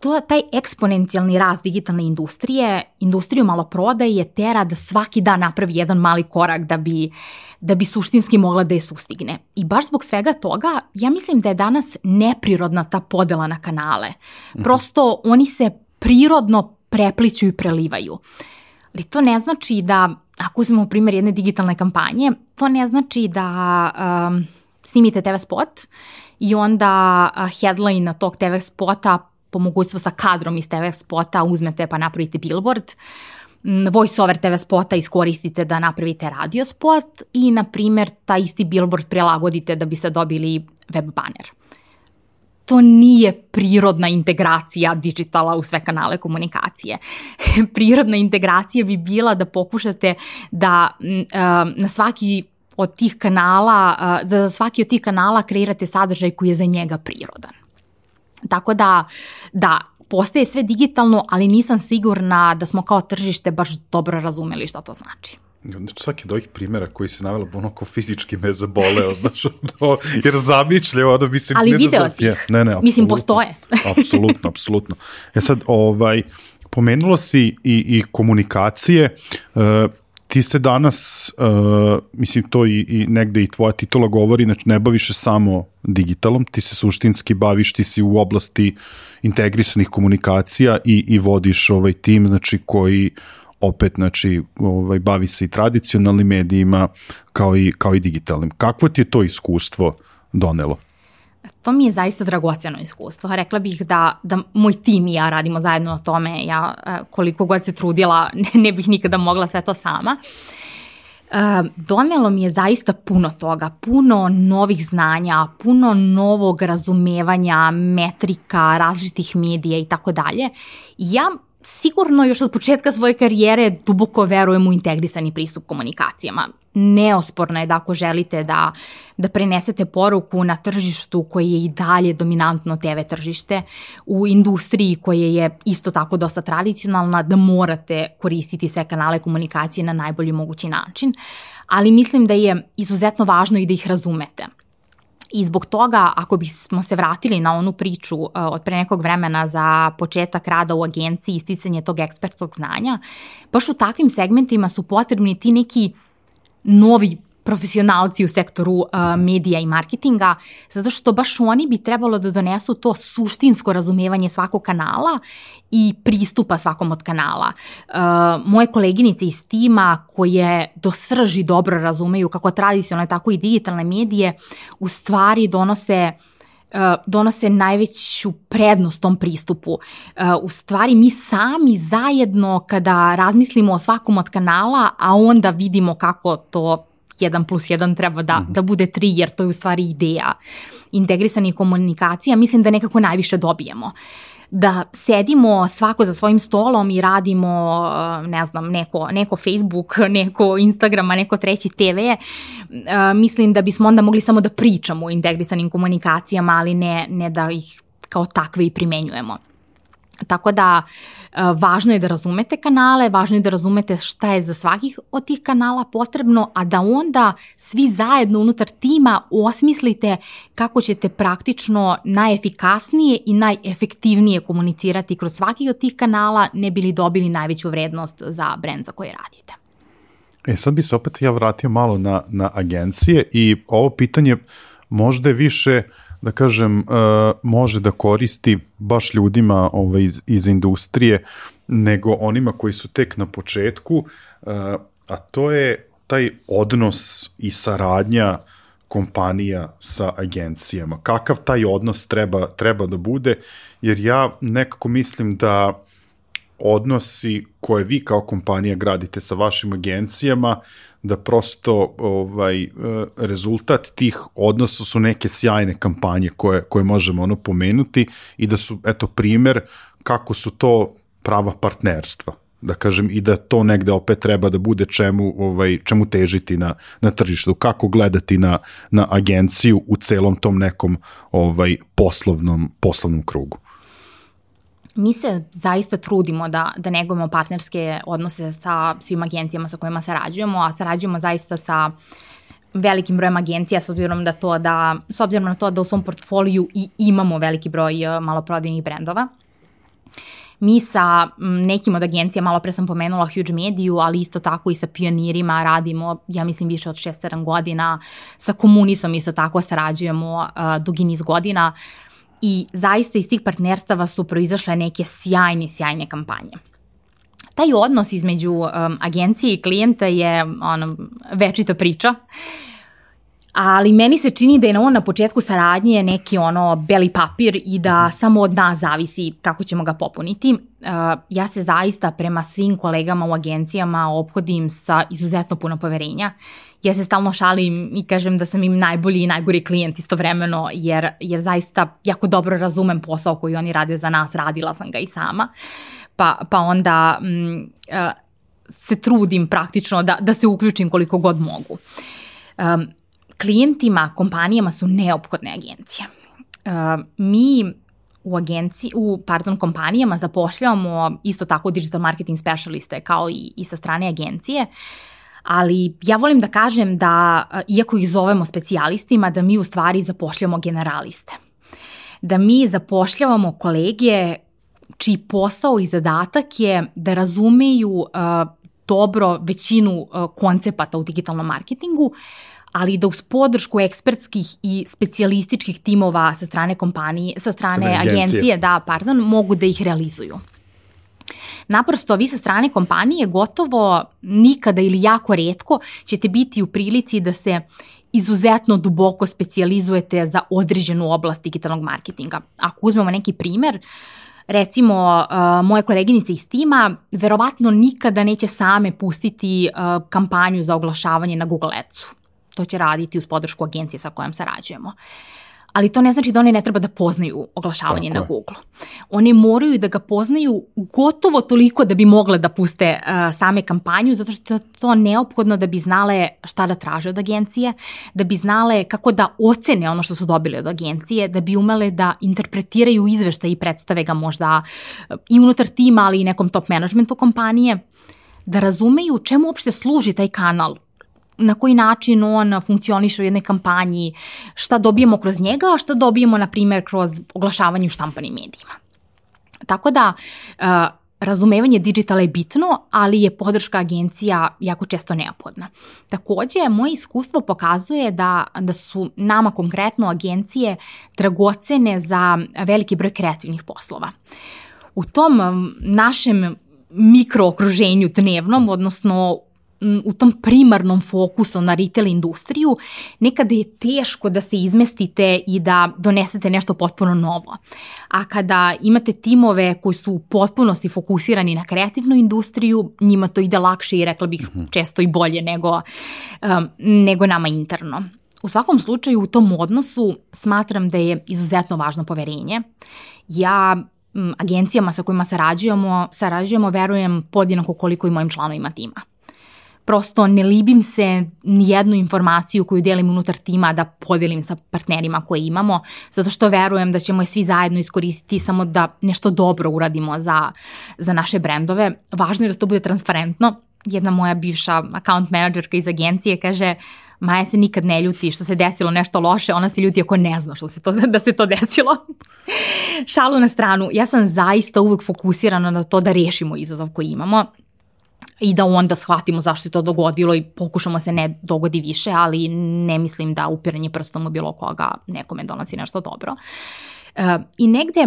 To, taj eksponencijalni rast digitalne industrije, industriju maloprodaje tera da svaki dan napravi jedan mali korak da bi, da bi suštinski mogla da je sustigne. I baš zbog svega toga, ja mislim da je danas neprirodna ta podela na kanale. Mhm. Prosto oni se prirodno prepliću i prelivaju. Ali to ne znači da, ako uzmemo primjer jedne digitalne kampanje, to ne znači da... Um, snimite TV spot i onda headline na tog TV spota po mogućstvu sa kadrom iz TV spota uzmete pa napravite billboard, mm, voice over TV spota iskoristite da napravite radio spot i na primer taj isti billboard prilagodite da biste dobili web banner. To nije prirodna integracija digitala u sve kanale komunikacije. prirodna integracija bi bila da pokušate da mm, na svaki od tih kanala, da za svaki od tih kanala kreirate sadržaj koji je za njega prirodan. Tako da, da, postaje sve digitalno, ali nisam sigurna da smo kao tržište baš dobro razumeli šta to znači. Znači, svaki od ovih primjera koji se navela, ono ko fizički me zaboleo, znaš, ono, jer zamišljaju, ono, mislim... Ali da video si ih, ne, ne, mislim, postoje. apsolutno, apsolutno. E sad, ovaj, pomenulo si i, i komunikacije, uh, ti se danas, uh, mislim to i, i negde i tvoja titula govori, znači ne baviš se samo digitalom, ti se suštinski baviš, ti si u oblasti integrisanih komunikacija i, i vodiš ovaj tim, znači koji opet znači ovaj bavi se i tradicionalnim medijima kao i kao i digitalnim. Kakvo ti je to iskustvo donelo? To mi je zaista dragoceno iskustvo. Rekla bih da, da moj tim i ja radimo zajedno na tome. Ja e, koliko god se trudila ne bih nikada mogla sve to sama. Uh, donelo mi je zaista puno toga, puno novih znanja, puno novog razumevanja, metrika, različitih medija i tako dalje. Ja sigurno još od početka svoje karijere duboko verujem u integrisani pristup komunikacijama. Neosporno je da ako želite da, da prenesete poruku na tržištu koje je i dalje dominantno TV tržište, u industriji koje je isto tako dosta tradicionalna, da morate koristiti sve kanale komunikacije na najbolji mogući način, ali mislim da je izuzetno važno i da ih razumete. I zbog toga, ako bismo se vratili na onu priču uh, od pre nekog vremena za početak rada u agenciji i sticanje tog ekspertskog znanja, baš u takvim segmentima su potrebni ti neki novi profesionalci u sektoru uh, medija i marketinga, zato što baš oni bi trebalo da donesu to suštinsko razumevanje svakog kanala i pristupa svakom od kanala. Uh, moje koleginice iz tima koje do srži dobro razumeju kako tradicionalne, tako i digitalne medije, u stvari donose uh, donose najveću prednost tom pristupu. Uh, u stvari mi sami zajedno kada razmislimo o svakom od kanala, a onda vidimo kako to 1 plus 1 treba da, mm. da bude 3, jer to je u stvari ideja integrisanih komunikacija, mislim da nekako najviše dobijemo da sedimo svako za svojim stolom i radimo, ne znam, neko, neko Facebook, neko Instagrama, neko treći TV, mislim da bismo onda mogli samo da pričamo o integrisanim komunikacijama, ali ne, ne da ih kao takve i primenjujemo. Tako da e, važno je da razumete kanale, važno je da razumete šta je za svakih od tih kanala potrebno, a da onda svi zajedno unutar tima osmislite kako ćete praktično najefikasnije i najefektivnije komunicirati kroz svaki od tih kanala, ne bili dobili najveću vrednost za brend za koji radite. E sad bi se opet ja vratio malo na, na agencije i ovo pitanje možda je više uh, da kažem, uh, može da koristi baš ljudima ovaj, iz, iz industrije, nego onima koji su tek na početku, uh, a to je taj odnos i saradnja kompanija sa agencijama. Kakav taj odnos treba, treba da bude, jer ja nekako mislim da odnosi koje vi kao kompanija gradite sa vašim agencijama, da prosto ovaj e, rezultat tih odnosa su neke sjajne kampanje koje, koje možemo ono pomenuti i da su, eto, primer kako su to prava partnerstva. Da kažem i da to negde opet treba da bude čemu ovaj čemu težiti na na tržištu. Kako gledati na na agenciju u celom tom nekom ovaj poslovnom poslovnom krugu mi se zaista trudimo da, da negujemo partnerske odnose sa svim agencijama sa kojima sarađujemo, a sarađujemo zaista sa velikim brojem agencija s obzirom da to da s obzirom na to da u svom portfoliju i imamo veliki broj e, maloprodajnih brendova. Mi sa nekim od agencija, malo pre sam pomenula Huge Mediju, ali isto tako i sa pionirima radimo, ja mislim, više od 6-7 godina. Sa komunisom isto tako sarađujemo uh, dugi niz godina. Uh, i zaista iz tih partnerstava su proizašle neke sjajne, sjajne kampanje. Taj odnos između um, agencije i klijenta je ono, večita priča. Ali meni se čini da je on na početku saradnje neki ono beli papir i da samo od nas zavisi kako ćemo ga popuniti. Uh, ja se zaista prema svim kolegama u agencijama obhodim sa izuzetno puno poverenja. Uh, ja se stalno šalim i kažem da sam im najbolji i najgori klijent istovremeno, jer, jer zaista jako dobro razumem posao koji oni rade za nas, radila sam ga i sama. Pa, pa onda m, uh, se trudim praktično da, da se uključim koliko god mogu. Um, klijentima, kompanijama su neophodne agencije. Uh, mi u agenciji, u, pardon, kompanijama zapošljavamo isto tako digital marketing specialiste kao i, i sa strane agencije. Uh, ali ja volim da kažem da, iako ih zovemo specijalistima, da mi u stvari zapošljamo generaliste. Da mi zapošljavamo kolege čiji posao i zadatak je da razumeju uh, dobro većinu uh, koncepata u digitalnom marketingu, ali da uz podršku ekspertskih i specijalističkih timova sa strane kompanije, sa strane agencije, agencije da, pardon, mogu da ih realizuju. Naprosto, vi sa strane kompanije gotovo nikada ili jako redko ćete biti u prilici da se izuzetno duboko specijalizujete za određenu oblast digitalnog marketinga. Ako uzmemo neki primer, recimo uh, moje koleginice iz tima verovatno nikada neće same pustiti uh, kampanju za oglašavanje na Google Adsu. To će raditi uz podršku agencije sa kojom sarađujemo. Uh, ali to ne znači da one ne treba da poznaju oglašavanje Tako na Google. One moraju da ga poznaju gotovo toliko da bi mogle da puste uh, same kampanju, zato što je to neophodno da bi znale šta da traže od agencije, da bi znale kako da ocene ono što su dobili od agencije, da bi umele da interpretiraju izveštaj i predstave ga možda uh, i unutar tima, ali i nekom top managementu kompanije, da razumeju čemu uopšte služi taj kanal na koji način on funkcioniše u jednoj kampanji, šta dobijemo kroz njega, a šta dobijemo, na primjer, kroz oglašavanje u štampanim medijima. Tako da, uh, razumevanje digitala je bitno, ali je podrška agencija jako često neophodna. Takođe, moje iskustvo pokazuje da, da su nama konkretno agencije dragocene za veliki broj kreativnih poslova. U tom našem mikrookruženju dnevnom, odnosno u tom primarnom fokusu na retail industriju, nekada je teško da se izmestite i da donesete nešto potpuno novo. A kada imate timove koji su u potpunosti fokusirani na kreativnu industriju, njima to ide lakše i rekla bih mhm. često i bolje nego, um, nego nama interno. U svakom slučaju u tom odnosu smatram da je izuzetno važno poverenje. Ja agencijama sa kojima sarađujemo, sarađujemo, verujem podjednako koliko i mojim članovima tima prosto ne libim se ni jednu informaciju koju delim unutar tima da podelim sa partnerima koje imamo, zato što verujem da ćemo je svi zajedno iskoristiti samo da nešto dobro uradimo za, za naše brendove. Važno je da to bude transparentno. Jedna moja bivša account managerka iz agencije kaže Maja se nikad ne ljuti što se desilo nešto loše, ona se ljuti ako ne zna što se to, da se to desilo. Šalu na stranu, ja sam zaista uvek fokusirana na to da rešimo izazov koji imamo i da onda shvatimo zašto se to dogodilo i pokušamo se ne dogodi više, ali ne mislim da upiranje prstom u bilo koga nekome donosi nešto dobro. E, I negde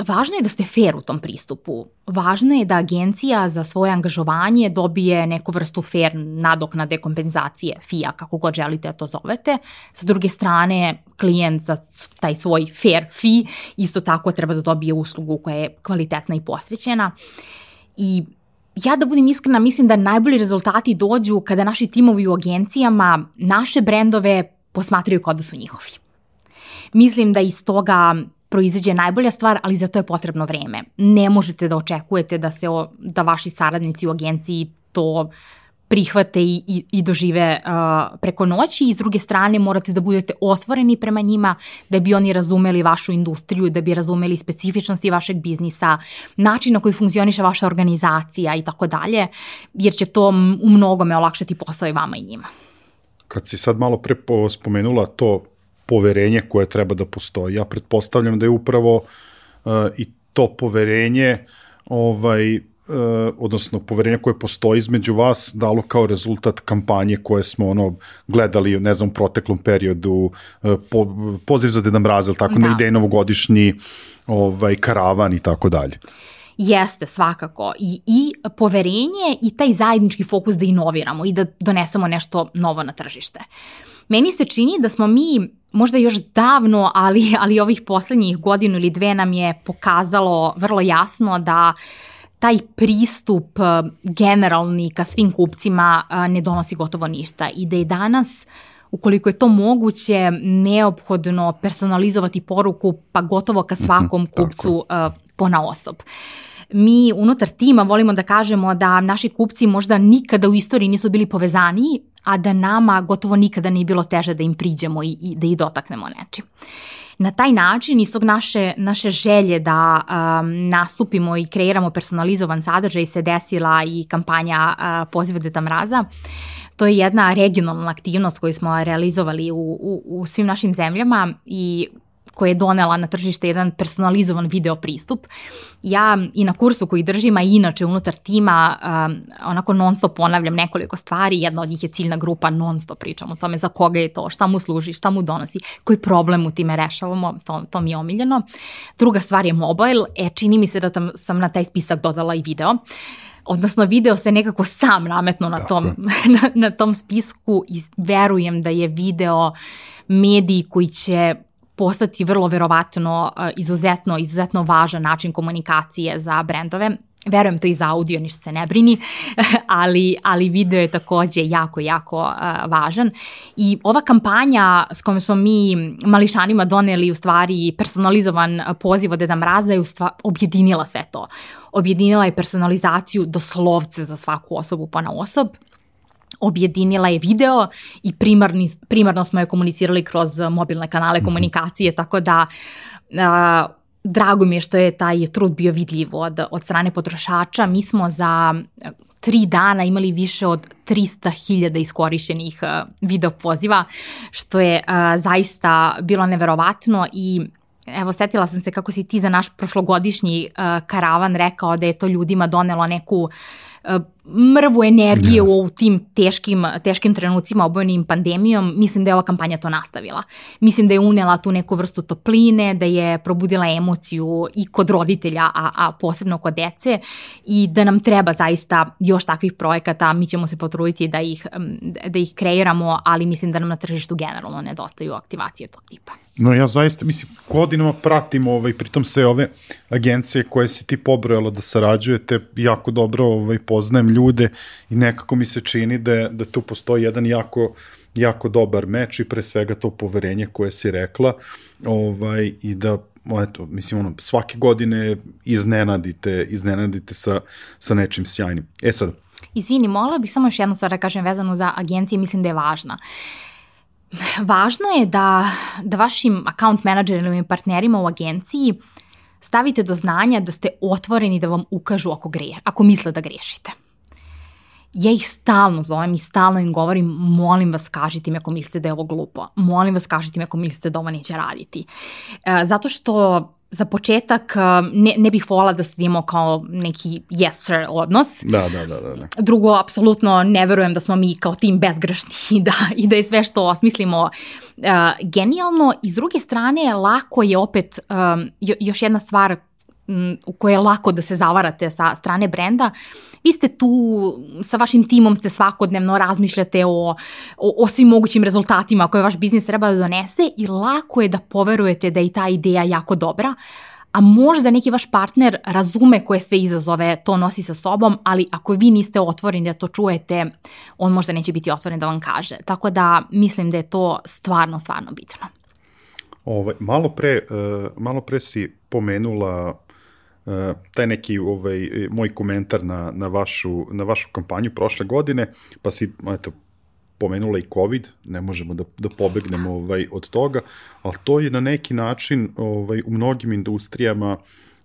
Važno je da ste fair u tom pristupu. Važno je da agencija za svoje angažovanje dobije neku vrstu fair nadoknade kompenzacije, FIA, kako god želite da to zovete. Sa druge strane, klijent za taj svoj fair fee isto tako treba da dobije uslugu koja je kvalitetna i posvećena. I ja da budem iskrena, mislim da najbolji rezultati dođu kada naši timovi u agencijama naše brendove posmatraju kao da su njihovi. Mislim da iz toga proizađe najbolja stvar, ali za to je potrebno vreme. Ne možete da očekujete da se o, da vaši saradnici u agenciji to prihvate i, i, i dožive uh, preko noći i s druge strane morate da budete otvoreni prema njima da bi oni razumeli vašu industriju, da bi razumeli specifičnosti vašeg biznisa, način na koji funkcioniše vaša organizacija i tako dalje, jer će to u mnogome olakšati posao i vama i njima. Kad si sad malo pre spomenula to poverenje koje treba da postoji, ja pretpostavljam da je upravo uh, i to poverenje ovaj odnosno poverenja koje postoji između vas dalo kao rezultat kampanje koje smo ono gledali, ne znam, u proteklom periodu, uh, po, poziv za Deda Mraz, tako da. na idej novogodišnji ovaj, karavan i tako dalje. Jeste, svakako. I, I poverenje i taj zajednički fokus da inoviramo i da donesemo nešto novo na tržište. Meni se čini da smo mi možda još davno, ali, ali ovih poslednjih godinu ili dve nam je pokazalo vrlo jasno da uh, taj pristup eh, generalni ka svim kupcima eh, ne donosi gotovo ništa i da je danas ukoliko je to moguće, neophodno personalizovati poruku pa gotovo ka mhm, svakom kupcu uh, pona osob. Mi unutar tima volimo da kažemo da naši kupci možda nikada u istoriji nisu bili povezaniji, a da nama gotovo nikada nije bilo teže da im priđemo i, i da ih dotaknemo nečim. Na taj način, iz tog naše, naše želje da um, nastupimo i kreiramo personalizovan sadržaj se desila i kampanja uh, Poziva Deda Mraza. To je jedna regionalna aktivnost koju smo realizovali u, u, u svim našim zemljama i koja je donela na tržište jedan personalizovan video pristup. Ja i na kursu koji držim, a inače unutar tima, um, onako non stop ponavljam nekoliko stvari, jedna od njih je ciljna grupa, non stop pričam o tome za koga je to, šta mu služi, šta mu donosi, koji problem u time rešavamo, to, to mi je omiljeno. Druga stvar je mobile, e, čini mi se da tam, sam na taj spisak dodala i video odnosno video se nekako sam nametno na tom, na, na tom spisku i verujem da je video mediji koji će postati vrlo verovatno izuzetno, izuzetno važan način komunikacije za brendove. Verujem to i za audio, ništa se ne brini, ali, ali video je takođe jako, jako važan. I ova kampanja s kojom smo mi mališanima doneli u stvari personalizovan poziv od Deda Mraza je u stvari objedinila sve to. Objedinila je personalizaciju doslovce za svaku osobu pa na osob objedinila je video i primarni, primarno smo je komunicirali kroz mobilne kanale mhm. komunikacije, tako da a, drago mi je što je taj trud bio vidljiv od, od strane potrošača. Mi smo za tri dana imali više od 300.000 iskorišćenih video poziva, što je a, zaista bilo neverovatno i Evo, setila sam se kako si ti za naš prošlogodišnji uh, karavan rekao da je to ljudima donelo neku uh, mrvu energije yes. u tim teškim, teškim trenucima obojenim pandemijom, mislim da je ova kampanja to nastavila. Mislim da je unela tu neku vrstu topline, da je probudila emociju i kod roditelja, a, a posebno kod dece i da nam treba zaista još takvih projekata, mi ćemo se potruditi da ih, da ih kreiramo, ali mislim da nam na tržištu generalno nedostaju aktivacije tog tipa. No ja zaista, mislim, godinama pratim ovaj, pritom sve ove agencije koje si ti pobrojala da sarađujete, jako dobro ovaj, poznajem ljude i nekako mi se čini da, da tu postoji jedan jako, jako dobar meč i pre svega to poverenje koje si rekla ovaj, i da eto, mislim, ono, svake godine iznenadite, iznenadite sa, sa nečim sjajnim. E sad. Izvini, molila bih samo još jednu stvar da kažem vezanu za agencije, mislim da je važna. Važno je da, da vašim account managerima i partnerima u agenciji stavite do znanja da ste otvoreni da vam ukažu ako, greje, ako misle da grešite ja ih stalno zovem i stalno im govorim, molim vas kažite mi ako mislite da je ovo glupo, molim vas kažite mi ako mislite da ovo neće raditi. E, zato što za početak e, ne, ne bih volala da stavimo kao neki yes sir odnos. Da, da, da, da. da. Drugo, apsolutno ne verujem da smo mi kao tim bezgrešni i da, i da je sve što osmislimo uh, genijalno. I s druge strane, lako je opet, um, još jedna stvar u kojoj je lako da se zavarate sa strane brenda, vi ste tu sa vašim timom ste svakodnevno razmišljate o, o, o svim mogućim rezultatima koje vaš biznis treba da donese i lako je da poverujete da je i ta ideja jako dobra, a možda neki vaš partner razume koje sve izazove to nosi sa sobom, ali ako vi niste otvoreni da to čujete, on možda neće biti otvoren da vam kaže. Tako da mislim da je to stvarno, stvarno bitno. Ovaj, malo, pre, uh, malo pre si pomenula Uh, taj neki ovaj, moj komentar na, na, vašu, na vašu kampanju prošle godine, pa si eto, pomenula i COVID, ne možemo da, da pobegnemo ovaj, od toga, ali to je na neki način ovaj, u mnogim industrijama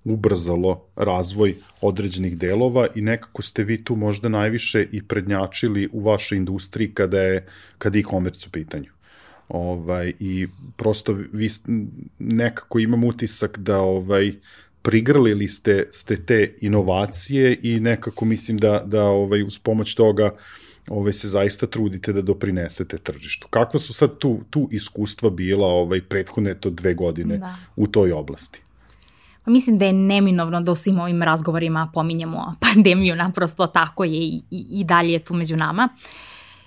ubrzalo razvoj određenih delova i nekako ste vi tu možda najviše i prednjačili u vašoj industriji kada je, kada e-commerce u pitanju. Ovaj, I prosto vi nekako imam utisak da ovaj, prigrlili ste, ste te inovacije i nekako mislim da, da ovaj, uz pomoć toga ovaj, se zaista trudite da doprinesete tržištu. Kakva su sad tu, tu iskustva bila ovaj, prethodne to dve godine da. u toj oblasti? Pa mislim da je neminovno da u svim ovim razgovorima pominjemo pandemiju, naprosto tako je i, i, i dalje je tu među nama.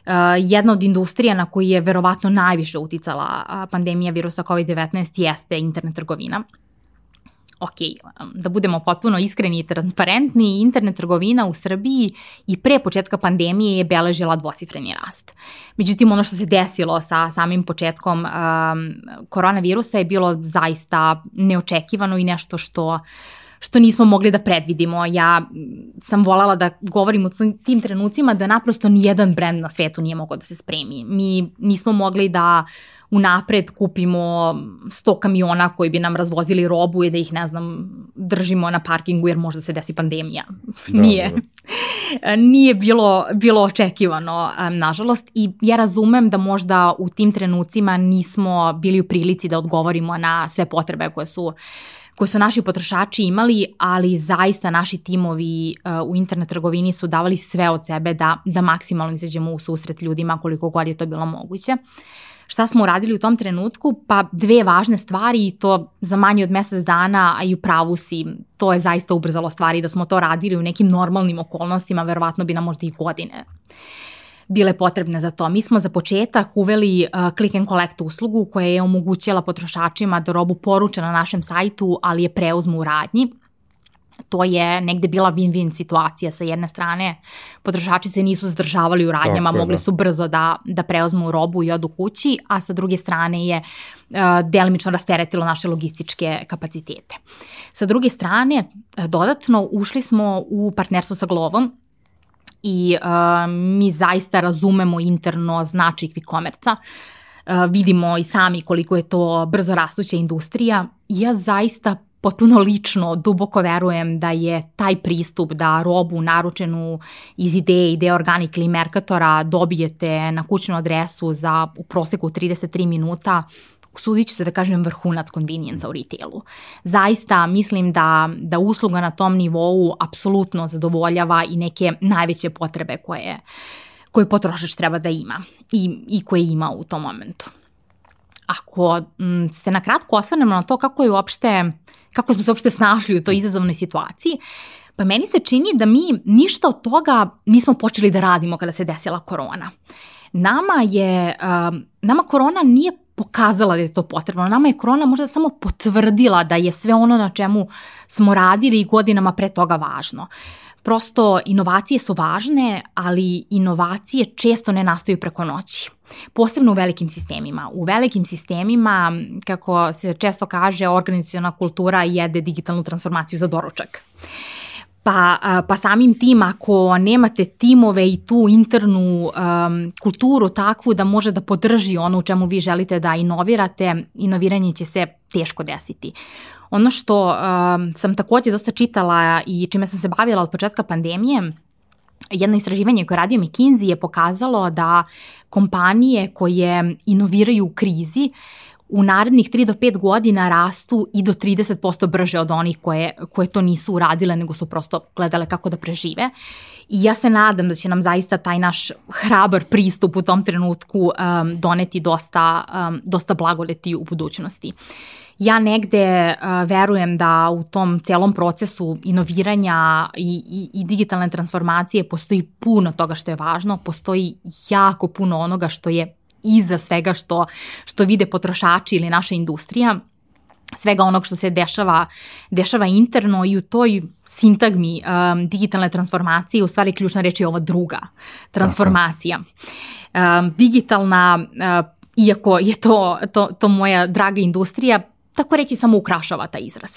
Uh, jedna od industrija na koji je verovatno najviše uticala pandemija virusa COVID-19 jeste internet trgovina ok, da budemo potpuno iskreni i transparentni, internet trgovina u Srbiji i pre početka pandemije je beležila dvosifreni rast. Međutim, ono što se desilo sa samim početkom um, koronavirusa je bilo zaista neočekivano i nešto što što nismo mogli da predvidimo. Ja sam volala da govorim u tim trenucima da naprosto nijedan brend na svetu nije mogao da se spremi. Mi nismo mogli da uh, unapred kupimo 100 kamiona koji bi nam razvozili robu i da ih, ne znam, držimo na parkingu jer možda se desi pandemija. Da, Nije. Da, da. nije bilo, bilo očekivano, nažalost, i ja razumem da možda u tim trenucima nismo bili u prilici da odgovorimo na sve potrebe koje su koje su naši potrošači imali, ali zaista naši timovi uh, u internet trgovini su davali sve od sebe da, da maksimalno izađemo u susret ljudima koliko god je to bilo moguće. Šta smo uradili u tom trenutku? Pa dve važne stvari i to za manje od mesec dana, a i u pravu si, to je zaista ubrzalo stvari da smo to radili u nekim normalnim okolnostima, verovatno bi nam možda i godine bile potrebne za to. Mi smo za početak uveli uh, click and collect uslugu koja je omogućila potrošačima da robu poruče na našem sajtu, ali je preuzmu u radnji to je negde bila win-win situacija. Sa jedne strane, potrošači se nisu zadržavali u radnjama, Tako, mogli da. su brzo da, da preozmu robu i odu kući, a sa druge strane je uh, delimično rasteretilo naše logističke kapacitete. Sa druge strane, dodatno ušli smo u partnerstvo sa Glovom, i uh, mi zaista razumemo interno značaj quick-commerce-a. Uh, vidimo i sami koliko je to brzo rastuća industrija. Ja zaista potpuno lično duboko verujem da je taj pristup da robu naručenu iz ideje, ideje Organic ili Mercatora dobijete na kućnu adresu za u proseku 33 minuta sudit ću se da kažem vrhunac convenience u retailu. Zaista mislim da, da usluga na tom nivou apsolutno zadovoljava i neke najveće potrebe koje, koje potrošač treba da ima i, i koje ima u tom momentu. Ako se na kratko osvrnemo na to kako je uopšte, kako smo se uopšte snašli u toj izazovnoj situaciji, Pa meni se čini da mi ništa od toga nismo počeli da radimo kada se desila korona. Nama je, uh, nama korona nije pokazala da je to potrebno. Nama je korona možda samo potvrdila da je sve ono na čemu smo radili godinama pre toga važno. Prosto inovacije su važne, ali inovacije često ne nastaju preko noći. Posebno u velikim sistemima. U velikim sistemima, kako se često kaže, organizacijona kultura jede digitalnu transformaciju za doručak. Pa, pa samim tim ako nemate timove i tu internu um, kulturu takvu da može da podrži ono u čemu vi želite da inovirate, inoviranje će se teško desiti. Ono što um, sam takođe dosta čitala i čime sam se bavila od početka pandemije, jedno istraživanje koje radio McKinsey je pokazalo da kompanije koje inoviraju u krizi u narednih 3 do 5 godina rastu i do 30% brže od onih koje, koje to nisu uradile, nego su prosto gledale kako da prežive. I ja se nadam da će nam zaista taj naš hrabar pristup u tom trenutku um, doneti dosta, um, dosta blagoleti u budućnosti. Ja negde uh, verujem da u tom celom procesu inoviranja i, i, i digitalne transformacije postoji puno toga što je važno, postoji jako puno onoga što je iza svega što, što vide potrošači ili naša industrija, svega onog što se dešava, dešava interno i u toj sintagmi um, digitalne transformacije u stvari ključna reč je ova druga transformacija. Um, digitalna, uh, iako je to, to, to moja draga industrija, tako reći samo ukrašava taj izraz.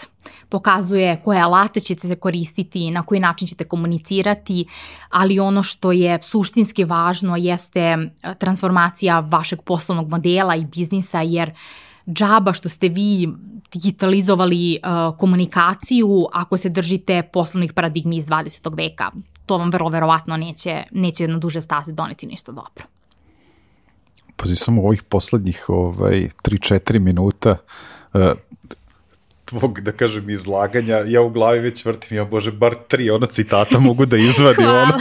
Pokazuje koje alate ćete se koristiti, na koji način ćete komunicirati, ali ono što je suštinski važno jeste e, transformacija vašeg poslovnog modela i biznisa, jer džaba što ste vi digitalizovali uh, komunikaciju ako se držite poslovnih paradigmi iz 20. veka. To vam vrlo verovatno neće, neće na duže staze doneti ništa dobro. Pazi, samo ovih poslednjih ovaj, 3-4 minuta uh, tvog, da kažem, izlaganja, ja u glavi već vrtim, ja bože, bar tri ona citata mogu da izvadim, ono,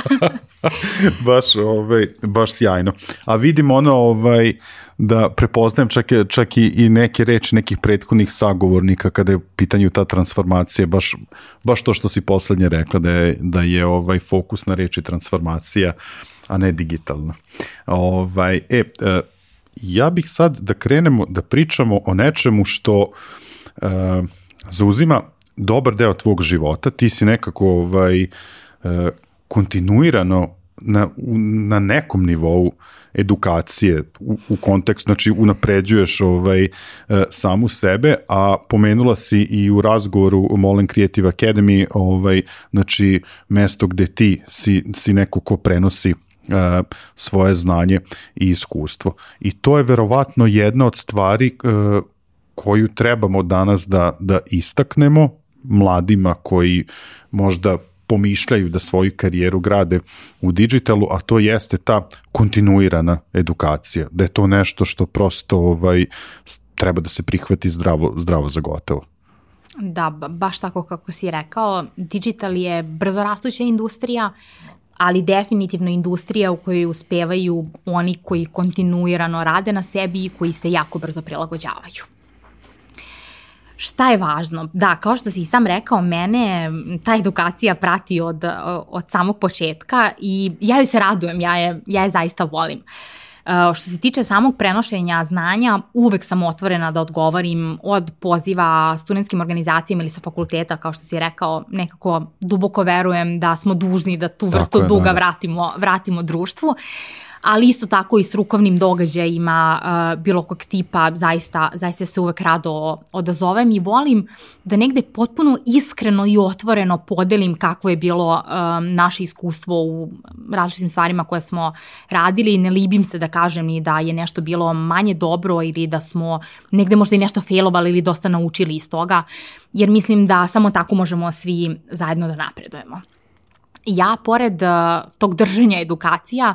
baš, ovaj, baš sjajno. A vidim ono, ovaj, da prepoznajem čak, čak i, i neke reči nekih prethodnih sagovornika kada je u pitanju ta transformacija, baš, baš to što si poslednje rekla, da je, da je ovaj fokus na reči transformacija, a ne digitalna. Ovaj, e, e ja bih sad da krenemo da pričamo o nečemu što uh, zauzima dobar deo tvog života, ti si nekako ovaj, uh, kontinuirano na, na nekom nivou edukacije u, u kontekst, znači unapređuješ ovaj, samu sebe, a pomenula si i u razgovoru o Molen Creative Academy, ovaj, znači mesto gde ti si, si neko ko prenosi svoje znanje i iskustvo. I to je verovatno jedna od stvari e, koju trebamo danas da, da istaknemo mladima koji možda pomišljaju da svoju karijeru grade u digitalu, a to jeste ta kontinuirana edukacija, da je to nešto što prosto ovaj, treba da se prihvati zdravo, zdravo za gotovo. Da, baš tako kako si rekao, digital je brzorastuća industrija, ali definitivno industrija u kojoj uspevaju oni koji kontinuirano rade na sebi i koji se jako brzo prilagođavaju. Šta je važno? Da, kao što si i sam rekao, mene ta edukacija prati od, od samog početka i ja joj se radujem, ja je, ja je zaista volim. Uh, što se tiče samog prenošenja znanja, uvek sam otvorena da odgovorim od poziva studentskim organizacijama ili sa fakulteta, kao što si rekao, nekako duboko verujem da smo dužni da tu vrstu je, duga da. vratimo, vratimo društvu. Uh, ali isto tako i strukovnim događajima uh, bilo kog tipa, zaista, zaista se uvek rado odazovem i volim da negde potpuno iskreno i otvoreno podelim kako je bilo um, naše iskustvo u različitim stvarima koje smo radili. I ne libim se da kažem ni da je nešto bilo manje dobro ili da smo negde možda i nešto failovali ili dosta naučili iz toga, jer mislim da samo tako možemo svi zajedno da napredujemo ja, pored uh, tog držanja edukacija,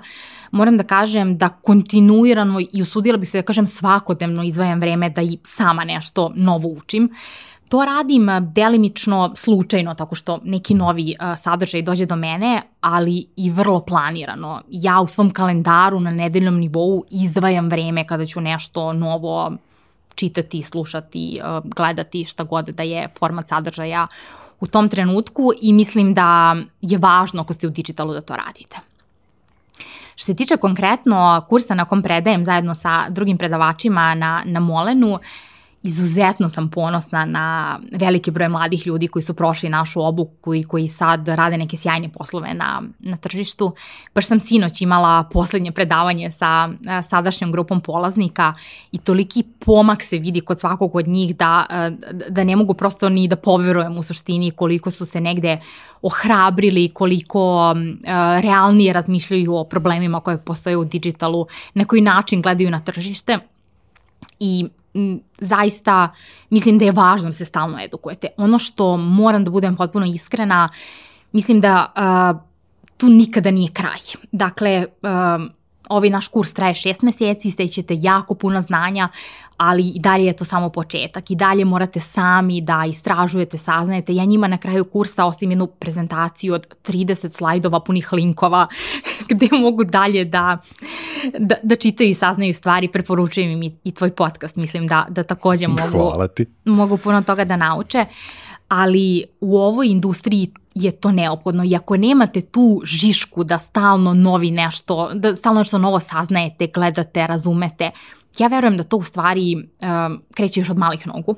moram da kažem da kontinuirano i usudila bi se da kažem svakodnevno izdvajam vreme da i sama nešto novo učim. To radim uh, delimično slučajno, tako što neki novi uh, sadržaj dođe do mene, ali i vrlo planirano. Ja u svom kalendaru na nedeljnom nivou izdvajam vreme kada ću nešto novo čitati, slušati, gledati, šta god da je format sadržaja u tom trenutku i mislim da je važno ako ste u digitalu da to radite. Što se tiče konkretno kursa na kom predajem zajedno sa drugim predavačima na, na Molenu, uh, izuzetno sam ponosna na veliki broj mladih ljudi koji su prošli našu obuku i koji sad rade neke sjajne poslove na, na tržištu. Baš sam sinoć imala poslednje predavanje sa sadašnjom grupom polaznika i toliki pomak se vidi kod svakog od njih da, da ne mogu prosto ni da poverujem u suštini koliko su se negde ohrabrili, koliko uh, realnije razmišljaju o problemima koje postoje u digitalu, na koji način gledaju na tržište i zaista mislim da je važno da se stalno edukujete. Ono što moram da budem potpuno iskrena, mislim da uh, tu nikada nije kraj. Dakle, uh, ovaj naš kurs traje šest meseci, stećete jako puno znanja, ali i dalje je to samo početak i dalje morate sami da istražujete, saznajete. Ja njima na kraju kursa ostavim jednu prezentaciju od 30 slajdova punih linkova gde mogu dalje da, da, da čitaju i saznaju stvari. Preporučujem im i, i tvoj podcast, mislim da, da takođe mogu, mogu puno toga da nauče. Ali u ovoj industriji je to neophodno i ako nemate tu žišku da stalno novi nešto, da stalno nešto novo saznajete, gledate, razumete, ja verujem da to u stvari um, kreće još od malih nogu.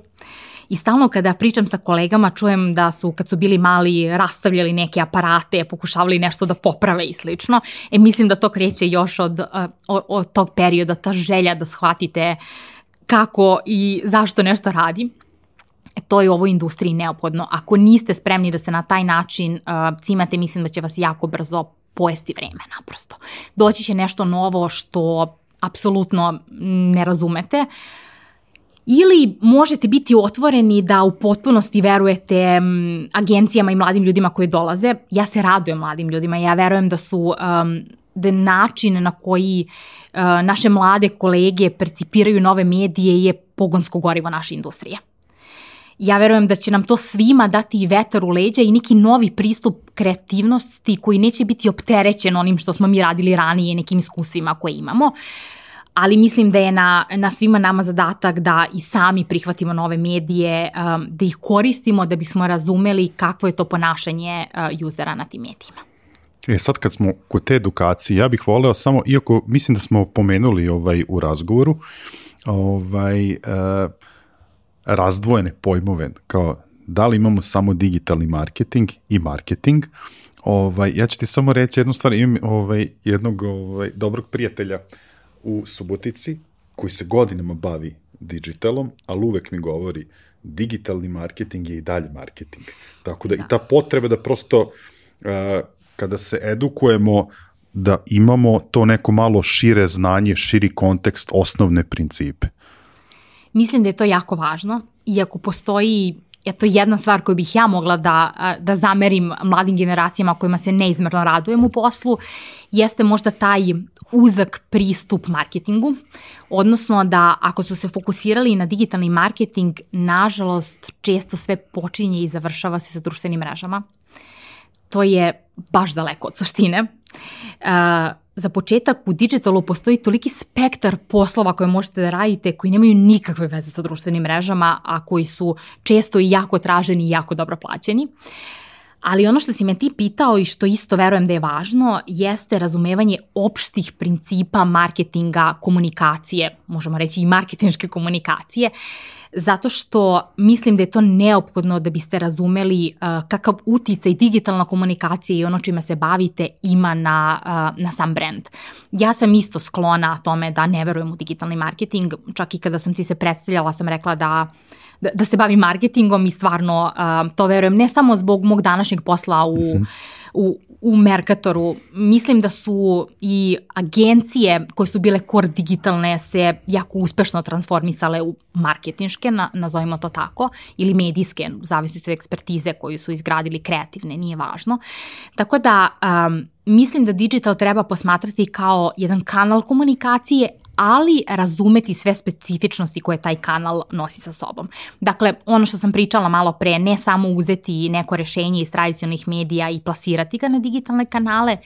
I stalno kada pričam sa kolegama čujem da su kad su bili mali rastavljali neke aparate, pokušavali nešto da poprave i slično. E mislim da to kreće još od, uh, od, od tog perioda, ta želja da shvatite kako i zašto nešto radi. E, to je ovoj industriji neophodno. Ako niste spremni da se na taj način uh, cimate, mislim da će vas jako brzo pojesti vreme naprosto. Doći će nešto novo što apsolutno ne razumete. Ili možete biti otvoreni da u potpunosti verujete agencijama i mladim ljudima koji dolaze. Ja se radujem mladim ljudima, ja verujem da su um, da način na koji uh, naše mlade kolege percipiraju nove medije je pogonsko gorivo naše industrije ja verujem da će nam to svima dati vetar u leđa i neki novi pristup kreativnosti koji neće biti opterećen onim što smo mi radili ranije nekim iskustvima koje imamo ali mislim da je na, na svima nama zadatak da i sami prihvatimo nove medije, um, da ih koristimo da bismo razumeli kakvo je to ponašanje uh, usera na tim medijima. E sad kad smo kod te edukacije, ja bih voleo samo, iako mislim da smo pomenuli ovaj u razgovoru, ovaj, uh, razdvojene pojmove kao da li imamo samo digitalni marketing i marketing. Ovaj, ja ću ti samo reći jednu stvar, imam ovaj, jednog ovaj, dobrog prijatelja u Subotici koji se godinama bavi digitalom, ali uvek mi govori digitalni marketing je i dalje marketing. Tako da, da. i ta potreba da prosto uh, kada se edukujemo da imamo to neko malo šire znanje, širi kontekst, osnovne principe. Mislim da je to jako važno, iako postoji je to jedna stvar koju bih ja mogla da, da zamerim mladim generacijama kojima se neizmerno radujem u poslu, jeste možda taj uzak pristup marketingu, odnosno da ako su se fokusirali na digitalni marketing, nažalost često sve počinje i završava se sa društvenim mrežama. To je baš daleko od suštine. Uh, za početak u digitalu postoji toliki spektar poslova koje možete da radite koji nemaju nikakve veze sa društvenim mrežama, a koji su često i jako traženi i jako dobro plaćeni. Ali ono što si me ti pitao i što isto verujem da je važno jeste razumevanje opštih principa marketinga, komunikacije, možemo reći i marketinške komunikacije, zato što mislim da je to neophodno da biste razumeli uh, kakav uticaj digitalna komunikacija i ono čime se bavite ima na, uh, na sam brand. Ja sam isto sklona tome da ne verujem u digitalni marketing, čak i kada sam ti se predstavljala sam rekla da da, da se bavim marketingom i stvarno uh, to verujem ne samo zbog mog današnjeg posla u, mm -hmm. U, u Mercatoru. Mislim da su i agencije koje su bile core digitalne se jako uspešno transformisale u marketinške, na, nazovimo to tako, ili medijske, u zavisnosti od ekspertize koju su izgradili kreativne, nije važno. Tako da um, mislim da digital treba posmatrati kao jedan kanal komunikacije, ali razumeti sve specifičnosti koje taj kanal nosi sa sobom. Dakle, ono što sam pričala malo pre, ne samo uzeti neko rešenje iz tradicionalnih medija i plasirati ga na digitalne kanale,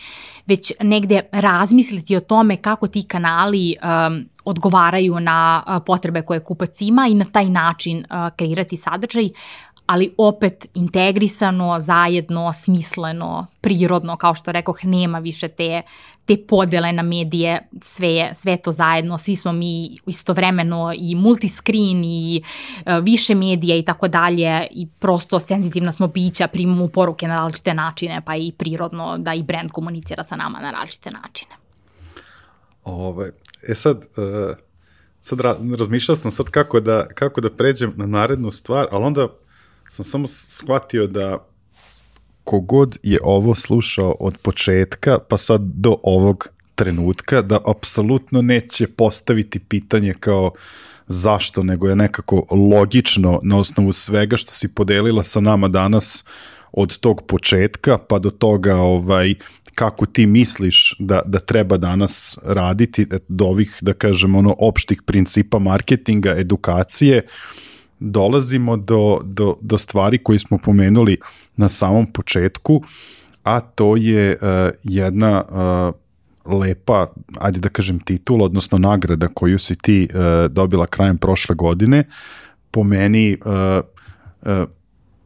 već negde razmisliti o tome kako ti kanali um, odgovaraju na uh, potrebe koje kupac ima i na taj način uh, kreirati sadržaj, ali opet integrisano, zajedno, smisleno, prirodno, kao što rekoh, nema više te, te podele na medije, sve, sve to zajedno, svi smo mi istovremeno i multiscreen i uh, više medija i tako dalje i prosto senzitivna smo bića, primamo poruke na različite načine, pa i prirodno da i brand komunicira sa nama na različite načine. Ove, e sad, uh, sad razmišljao sam sad kako da, kako da pređem na narednu stvar, ali onda sam samo shvatio da kogod je ovo slušao od početka pa sad do ovog trenutka da apsolutno neće postaviti pitanje kao zašto, nego je nekako logično na osnovu svega što si podelila sa nama danas od tog početka pa do toga ovaj kako ti misliš da, da treba danas raditi do ovih, da kažem, ono, opštih principa marketinga, edukacije, uh, dolazimo do, do, do stvari koje smo pomenuli na samom početku, a to je uh, jedna uh, lepa, ajde da kažem titul, odnosno nagrada koju si ti uh, dobila krajem prošle godine, po meni uh, uh,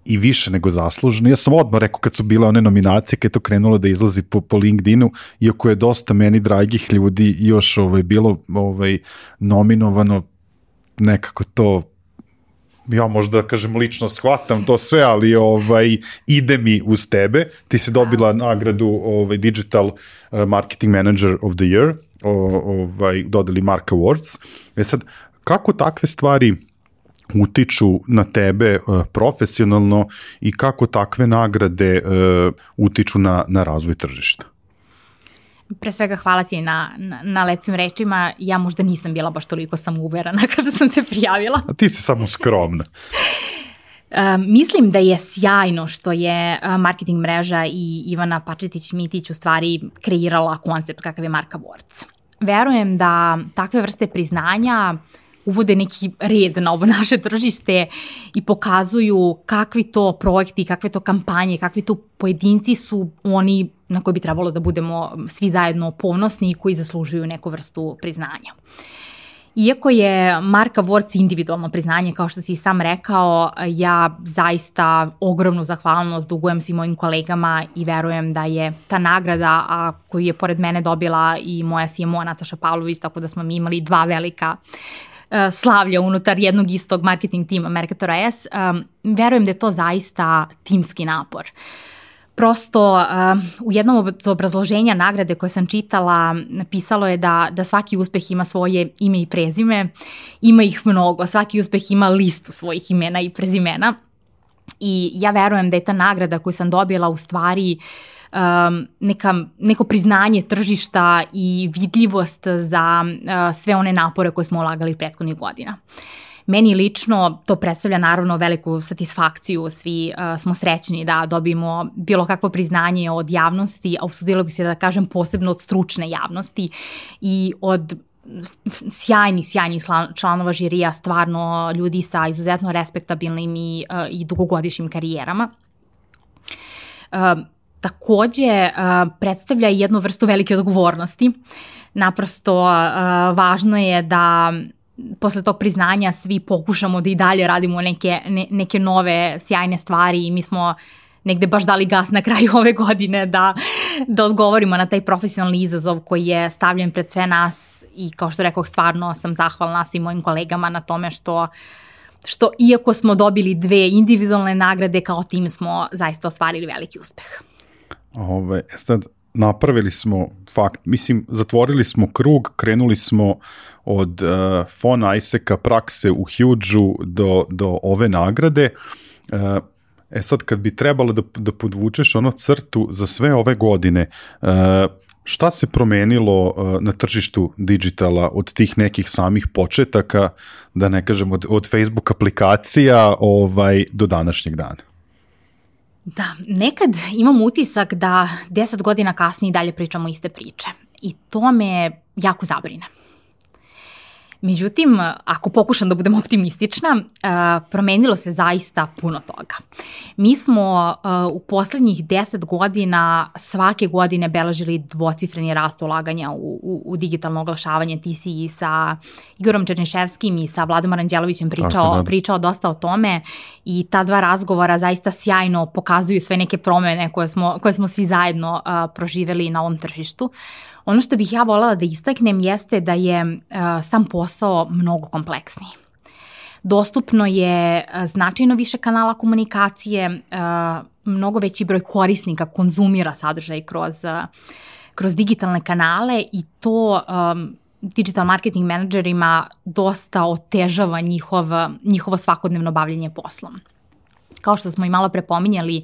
i više nego zasluženo. Ja sam odmah rekao kad su bile one nominacije, kad je to krenulo da izlazi po, po LinkedInu, iako je dosta meni dragih ljudi još ovaj, bilo ovaj, nominovano, nekako to ja možda da kažem lično shvatam to sve, ali ovaj ide mi uz tebe. Ti si dobila nagradu ovaj Digital eh, Marketing Manager of the Year, ovaj dodali Mark Awards. E sad kako takve stvari utiču na tebe uh, profesionalno i kako takve nagrade uh, utiču na, na razvoj tržišta? Pre svega hvala ti na, na, na lepim rečima. Ja možda nisam bila baš toliko samouverana kada sam se prijavila. A ti si samo skromna. Uh, mislim da je sjajno što je uh, marketing mreža i Ivana Pačetić-Mitić u stvari kreirala koncept kakav je Marka Awards. Verujem da takve vrste priznanja uvode neki red na ovo naše tržište i pokazuju kakvi to projekti, kakve to kampanje, kakvi to pojedinci su oni na koji bi trebalo da budemo svi zajedno ponosni i koji zaslužuju neku vrstu priznanja. Iako je Marka Awards individualno priznanje, kao što si sam rekao, ja zaista ogromnu zahvalnost dugujem svim mojim kolegama i verujem da je ta nagrada, a koju je pored mene dobila i moja CMO Nataša Pavlović, tako da smo mi imali dva velika uh, slavlja unutar jednog istog marketing tima Mercatora S, um, verujem da je to zaista timski napor. Uh, prosto uh, u jednom od obrazloženja nagrade koje sam čitala napisalo je da, da svaki uspeh ima svoje ime i prezime, ima ih mnogo, svaki uspeh ima listu svojih imena i prezimena. I ja verujem da je ta nagrada koju sam dobila u stvari um, neka, neko priznanje tržišta i vidljivost za uh, sve one napore koje smo ulagali prethodnih godina. Meni lično to predstavlja naravno veliku satisfakciju, svi uh, smo srećni da dobijemo bilo kakvo priznanje od javnosti, a usudila bi se da kažem posebno od stručne javnosti i od sjajni, sjajni članova žirija, stvarno ljudi sa izuzetno respektabilnim i, uh, i dugogodišnjim karijerama. Uh, takođe uh, predstavlja jednu vrstu velike odgovornosti. Naprosto uh, važno je da posle tog priznanja svi pokušamo da i dalje radimo neke, ne, neke nove sjajne stvari i mi smo negde baš dali gas na kraju ove godine da, da odgovorimo na taj profesionalni izazov koji je stavljen pred sve nas i kao što rekao stvarno sam zahvalna svim mojim kolegama na tome što što iako smo dobili dve individualne nagrade kao tim smo zaista ostvarili veliki uspeh. Ove, e sad, napravili smo fakt, mislim, zatvorili smo krug, krenuli smo od uh, fona Iseka prakse u Huge-u do, do ove nagrade. Uh, e sad, kad bi trebalo da, da podvučeš ono crtu za sve ove godine, uh, šta se promenilo na tržištu digitala od tih nekih samih početaka, da ne kažem od, od Facebook aplikacija ovaj, do današnjeg dana? Da, nekad imam utisak da deset godina kasnije dalje pričamo iste priče i to me jako zabrine. Međutim, ako pokušam da budem optimistična, promenilo se zaista puno toga. Mi smo u poslednjih 10 godina svake godine beležili dvocifreni rast ulaganja u, u, u digitalno oglašavanje. Ti si i sa Igorom Černiševskim i sa Vladom Aranđelovićem pričao, da. pričao dosta o tome i ta dva razgovora zaista sjajno pokazuju sve neke promene koje smo, koje smo svi zajedno proživeli na ovom tržištu. Ono što bih ja volala da istaknem jeste da je uh, sam posao mnogo kompleksniji. Dostupno je uh, značajno više kanala komunikacije, uh, mnogo veći broj korisnika konzumira sadržaj kroz, kroz digitalne kanale i to um, digital marketing menadžerima dosta otežava njihov, njihovo svakodnevno bavljanje poslom. Kao što smo i malo prepominjali,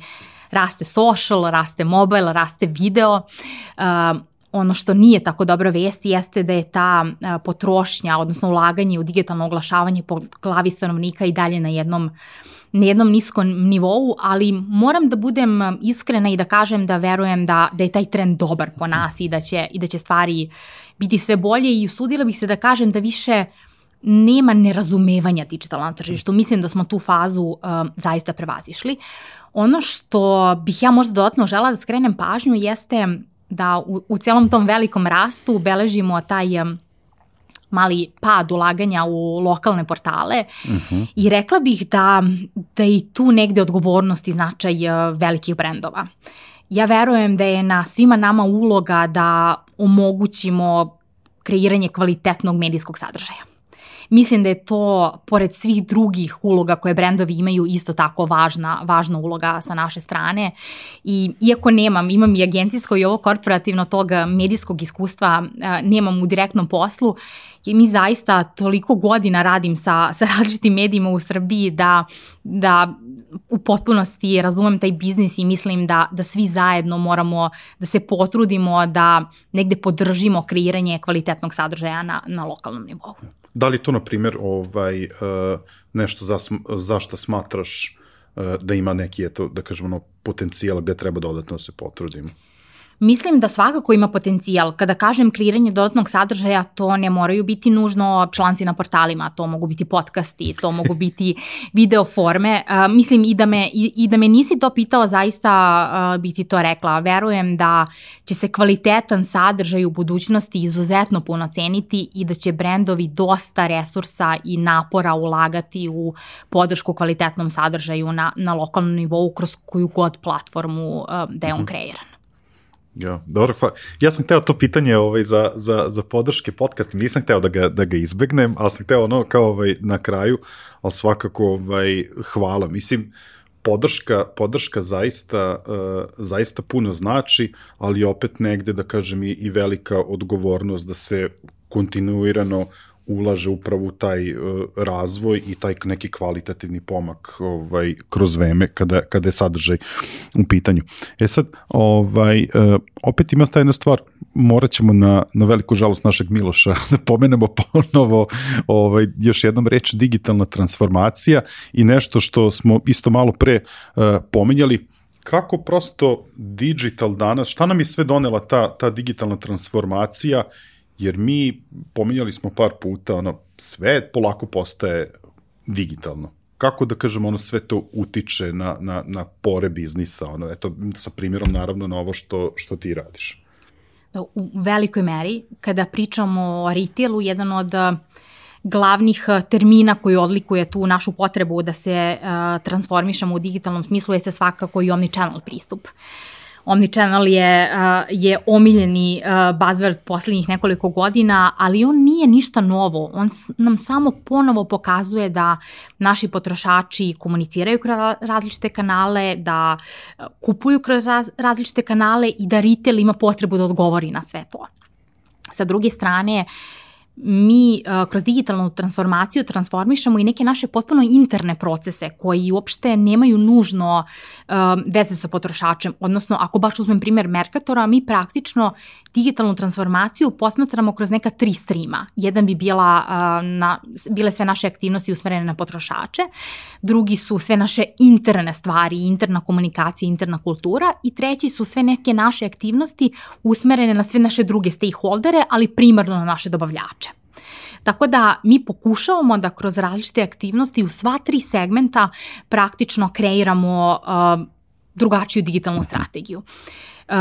raste social, raste mobile, raste video, ono što nije tako dobra vest jeste da je ta potrošnja, odnosno ulaganje u digitalno oglašavanje po glavi stanovnika i dalje na jednom na jednom niskom nivou, ali moram da budem iskrena i da kažem da verujem da, da je taj trend dobar po nas i da će, i da će stvari biti sve bolje i usudila bih se da kažem da više nema nerazumevanja digitalna na tržištu. Mislim da smo tu fazu um, zaista prevazišli. Ono što bih ja možda dodatno žela da skrenem pažnju jeste da u, u celom tom velikom rastu beležimo taj mali pad ulaganja u lokalne portale uh mhm. -huh. i rekla bih da, da i tu negde odgovornost i značaj e, velikih brendova. Ja verujem da je na svima nama uloga da omogućimo kreiranje kvalitetnog medijskog sadržaja. Mislim da je to, pored svih drugih uloga koje brendovi imaju, isto tako važna, važna uloga sa naše strane. I iako nemam, imam i agencijsko i ovo korporativno tog medijskog iskustva, nemam u direktnom poslu, i mi zaista toliko godina radim sa, sa različitim medijima u Srbiji da, da u potpunosti razumem taj biznis i mislim da, da svi zajedno moramo da se potrudimo da negde podržimo kreiranje kvalitetnog sadržaja na, na lokalnom nivou. Da li to, na primjer, ovaj, uh, nešto za, za što smatraš uh, da ima neki, eto, da kažemo, no, potencijal gde treba dodatno da se potrudimo? Mislim da svakako ima potencijal. Kada kažem kreiranje dodatnog sadržaja, to ne moraju biti nužno članci na portalima, to mogu biti podcasti, to mogu biti video forme. Uh, mislim i da, me, i, i da me nisi to pitao, zaista uh, bi ti to rekla. Verujem da će se kvalitetan sadržaj u budućnosti izuzetno puno ceniti i da će brendovi dosta resursa i napora ulagati u podršku kvalitetnom sadržaju na, na lokalnom nivou kroz koju god platformu uh, da je on mhm. kreiran. Ja, dobro, hvala. Ja sam hteo to pitanje ovaj, za, za, za podrške podcasta, nisam hteo da ga, da ga izbegnem, ali sam hteo ono kao ovaj, na kraju, ali svakako ovaj, hvala. Mislim, podrška, podrška zaista, uh, zaista puno znači, ali opet negde, da kažem, i, i velika odgovornost da se kontinuirano ulaže upravo taj uh, razvoj i taj neki kvalitativni pomak ovaj kroz vreme kada kada je sadržaj u pitanju. E sad ovaj uh, opet ima ta jedna stvar morat ćemo na, na veliku žalost našeg Miloša da pomenemo ponovo ovaj, još jednom reč digitalna transformacija i nešto što smo isto malo pre uh, pomenjali, kako prosto digital danas, šta nam je sve donela ta, ta digitalna transformacija, jer mi, pominjali smo par puta, ono, sve polako postaje digitalno. Kako da kažemo, ono sve to utiče na, na, na pore biznisa, ono, eto, sa primjerom naravno na ovo što, što ti radiš. Da, u velikoj meri, kada pričamo o retailu, jedan od glavnih termina koji odlikuje tu našu potrebu da se uh, transformišemo u digitalnom smislu jeste svakako i omnichannel pristup. Uh, Omnichannel je, je omiljeni buzzword poslednjih nekoliko godina, ali on nije ništa novo. On nam samo ponovo pokazuje da naši potrošači komuniciraju kroz različite kanale, da kupuju kroz različite kanale i da retail ima potrebu da odgovori na sve to. Sa druge strane, uh, mi uh, kroz digitalnu transformaciju transformišemo i neke naše potpuno interne procese koji uopšte nemaju nužno uh, veze sa potrošačem. Odnosno, ako baš uzmem primer Merkatora, mi praktično digitalnu transformaciju posmatramo kroz neka tri streama. Jedan bi bila, na, bile sve naše aktivnosti usmerene na potrošače, drugi su sve naše interne stvari, interna komunikacija, interna kultura i treći su sve neke naše aktivnosti usmerene na sve naše druge stakeholdere, ali primarno na naše dobavljače. Tako da mi pokušavamo da kroz različite aktivnosti u sva tri segmenta praktično kreiramo uh, drugačiju digitalnu strategiju. Uh,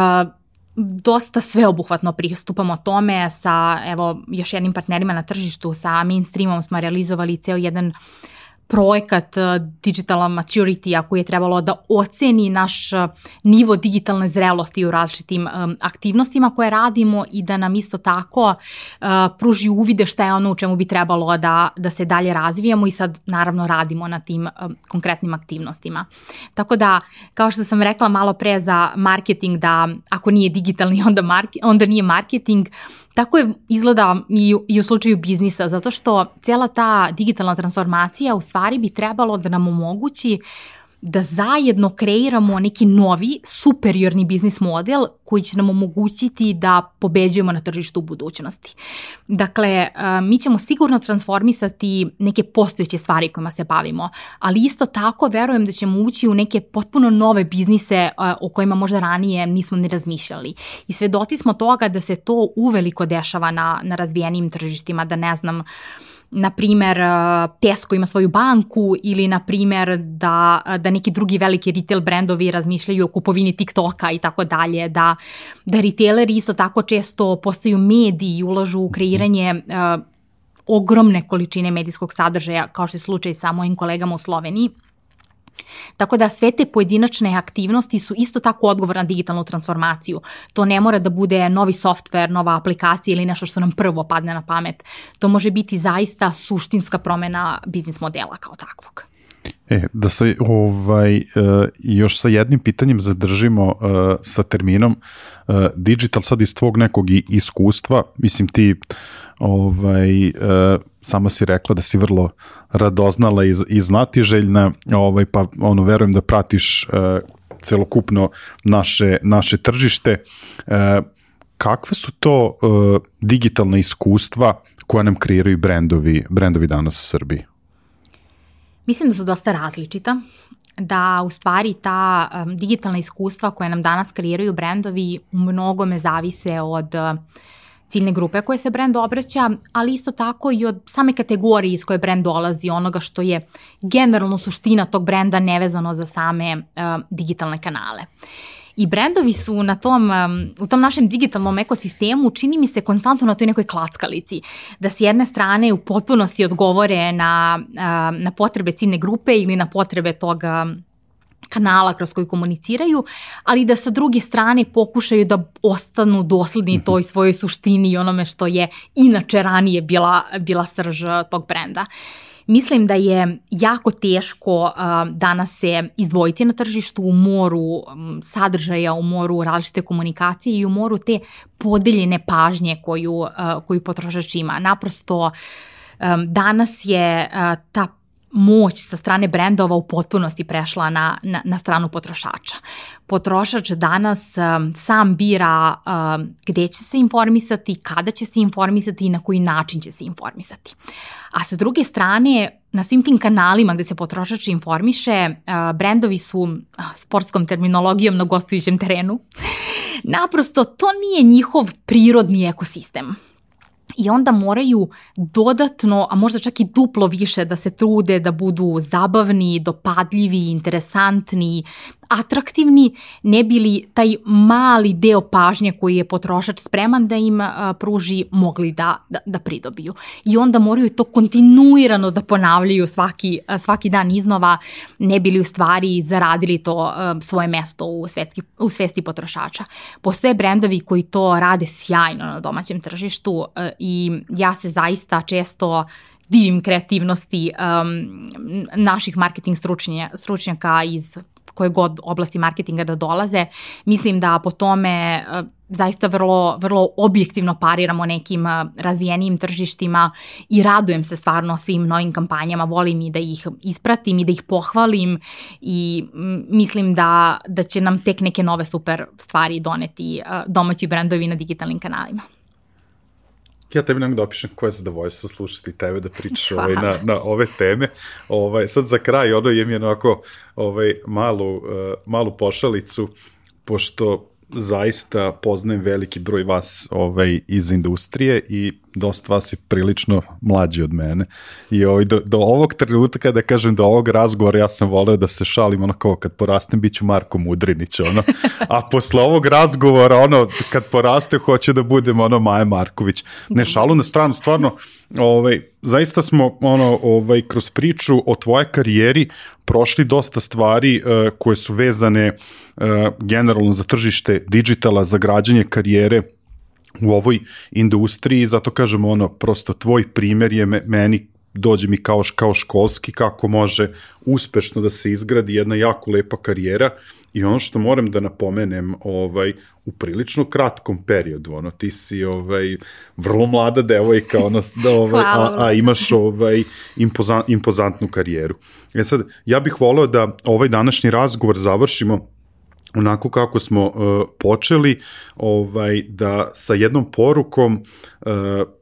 dosta sveobuhvatno pristupamo tome sa evo još jednim partnerima na tržištu sa mainstreamom smo realizovali ceo jedan uh, projekat uh, Digital Maturity-a koji je trebalo da oceni naš uh, nivo digitalne zrelosti u različitim um, aktivnostima koje radimo i da nam isto tako pruži uvide šta je ono u čemu bi trebalo da, da se dalje razvijamo i sad naravno radimo na tim konkretnim aktivnostima. Tako da, kao što sam rekla malo pre za marketing da ako nije digitalni onda, marke, onda nije marketing, Tako je izgleda i u, i u slučaju biznisa, zato što cijela ta digitalna transformacija u stvari bi trebalo da nam omogući da zajedno kreiramo neki novi, superiorni biznis model koji će nam omogućiti da pobeđujemo na tržištu u budućnosti. Dakle, mi ćemo sigurno transformisati neke postojeće stvari kojima se bavimo, ali isto tako verujem da ćemo ući u neke potpuno nove biznise o kojima možda ranije nismo ni razmišljali. I svedoci smo toga da se to uveliko dešava na, na razvijenim tržištima, da ne znam, uh, na primer uh, Tesco ima svoju banku ili na primer da, da neki drugi veliki retail brendovi razmišljaju o kupovini TikToka i tako dalje, da, da retaileri isto tako često postaju mediji i ulažu u kreiranje uh, ogromne količine medijskog sadržaja, kao što je slučaj sa mojim kolegama u Sloveniji. Tako da sve te pojedinačne aktivnosti su isto tako odgovor na digitalnu transformaciju. To ne mora da bude novi softver, nova aplikacija ili nešto što nam prvo padne na pamet. To može biti zaista suštinska promena biznis modela kao takvog. E, da se ovaj, uh, još sa jednim pitanjem zadržimo uh, sa terminom uh, digital sad iz tvog nekog iskustva, mislim ti ovaj, uh, sama si rekla da si vrlo radoznala i, i znatiželjna, ovaj, pa ono, verujem da pratiš uh, celokupno naše, naše tržište. Uh, kakve su to uh, digitalne iskustva koja nam kreiraju brendovi, brendovi danas u Srbiji? Mislim da su dosta različita, da u stvari ta um, digitalna iskustva koje nam danas kreiraju brendovi u mnogome zavise od uh, ciljne grupe koje se brend obraća, ali isto tako i od same kategorije iz koje brend dolazi, onoga što je generalno suština tog brenda nevezano za same uh, digitalne kanale. I brendovi su na tom, um, u tom našem digitalnom ekosistemu čini mi se konstantno na toj nekoj klackalici, da s jedne strane u potpunosti odgovore na, um, na potrebe ciljne grupe ili na potrebe tog um, kanala kroz koji komuniciraju, ali da sa druge strane pokušaju da ostanu dosledni mhm. toj svojoj suštini i onome što je inače ranije bila, bila srž tog brenda. Mislim da je jako teško danas se izdvojiti na tržištu u moru sadržaja, u moru različite komunikacije i u moru te podeljene pažnje koju, koju potrošač ima. Naprosto danas je ta moć sa strane brendova u potpunosti prešla na, na, na stranu potrošača. Potrošač danas um, sam bira um, gde će se informisati, kada će se informisati i na koji način će se informisati. A sa druge strane, na svim tim kanalima gde se potrošač informiše, uh, brendovi su uh, sportskom terminologijom na gostujućem terenu. Naprosto, to nije njihov prirodni ekosistem i onda moraju dodatno, a možda čak i duplo više da se trude da budu zabavni, dopadljivi, interesantni, atraktivni, ne bili taj mali deo pažnje koji je potrošač spreman da im pruži mogli da, da, da pridobiju. I onda moraju to kontinuirano da ponavljaju svaki, svaki dan iznova, ne bili u stvari zaradili to svoje mesto u, svetski, u svesti potrošača. Postoje brendovi koji to rade sjajno na domaćem tržištu i ja se zaista često divim kreativnosti um, naših marketing stručnja, stručnjaka iz koje god oblasti marketinga da dolaze. Mislim da po tome uh, zaista vrlo, vrlo objektivno pariramo nekim uh, razvijenijim tržištima i radujem se stvarno svim novim kampanjama, volim i da ih ispratim i da ih pohvalim i mislim da, da će nam tek neke nove super stvari doneti uh, domaći brendovi na digitalnim kanalima. Ja tebi nemam da opišem koje je zadovoljstvo slušati tebe da pričaš ovaj, na, na ove teme. Ovaj, sad za kraj, ono je mi onako ovaj, malu, uh, malu pošalicu, pošto zaista poznajem veliki broj vas ovaj, iz industrije i dosta vas je prilično mlađi od mene. I ovaj, do, do ovog trenutka, da kažem, do ovog razgovora ja sam voleo da se šalim ono kao kad porastem bit ću Marko Mudrinić, ono. A posle ovog razgovora, ono, kad poraste hoće da budem ono Maja Marković. Ne šalu na stranu, stvarno, ovaj, zaista smo ono, ovaj, kroz priču o tvoje karijeri prošli dosta stvari uh, koje su vezane uh, generalno za tržište digitala, za građanje karijere u ovoj industriji, zato kažemo ono, prosto tvoj primer je meni dođe mi kao, kao školski kako može uspešno da se izgradi jedna jako lepa karijera i ono što moram da napomenem ovaj u prilično kratkom periodu ono ti si ovaj vrlo mlada devojka ona da ovaj a, a imaš ovaj impozant, impozantnu karijeru. E sad ja bih voleo da ovaj današnji razgovor završimo onako kako smo uh, počeli, ovaj da sa jednom porukom uh,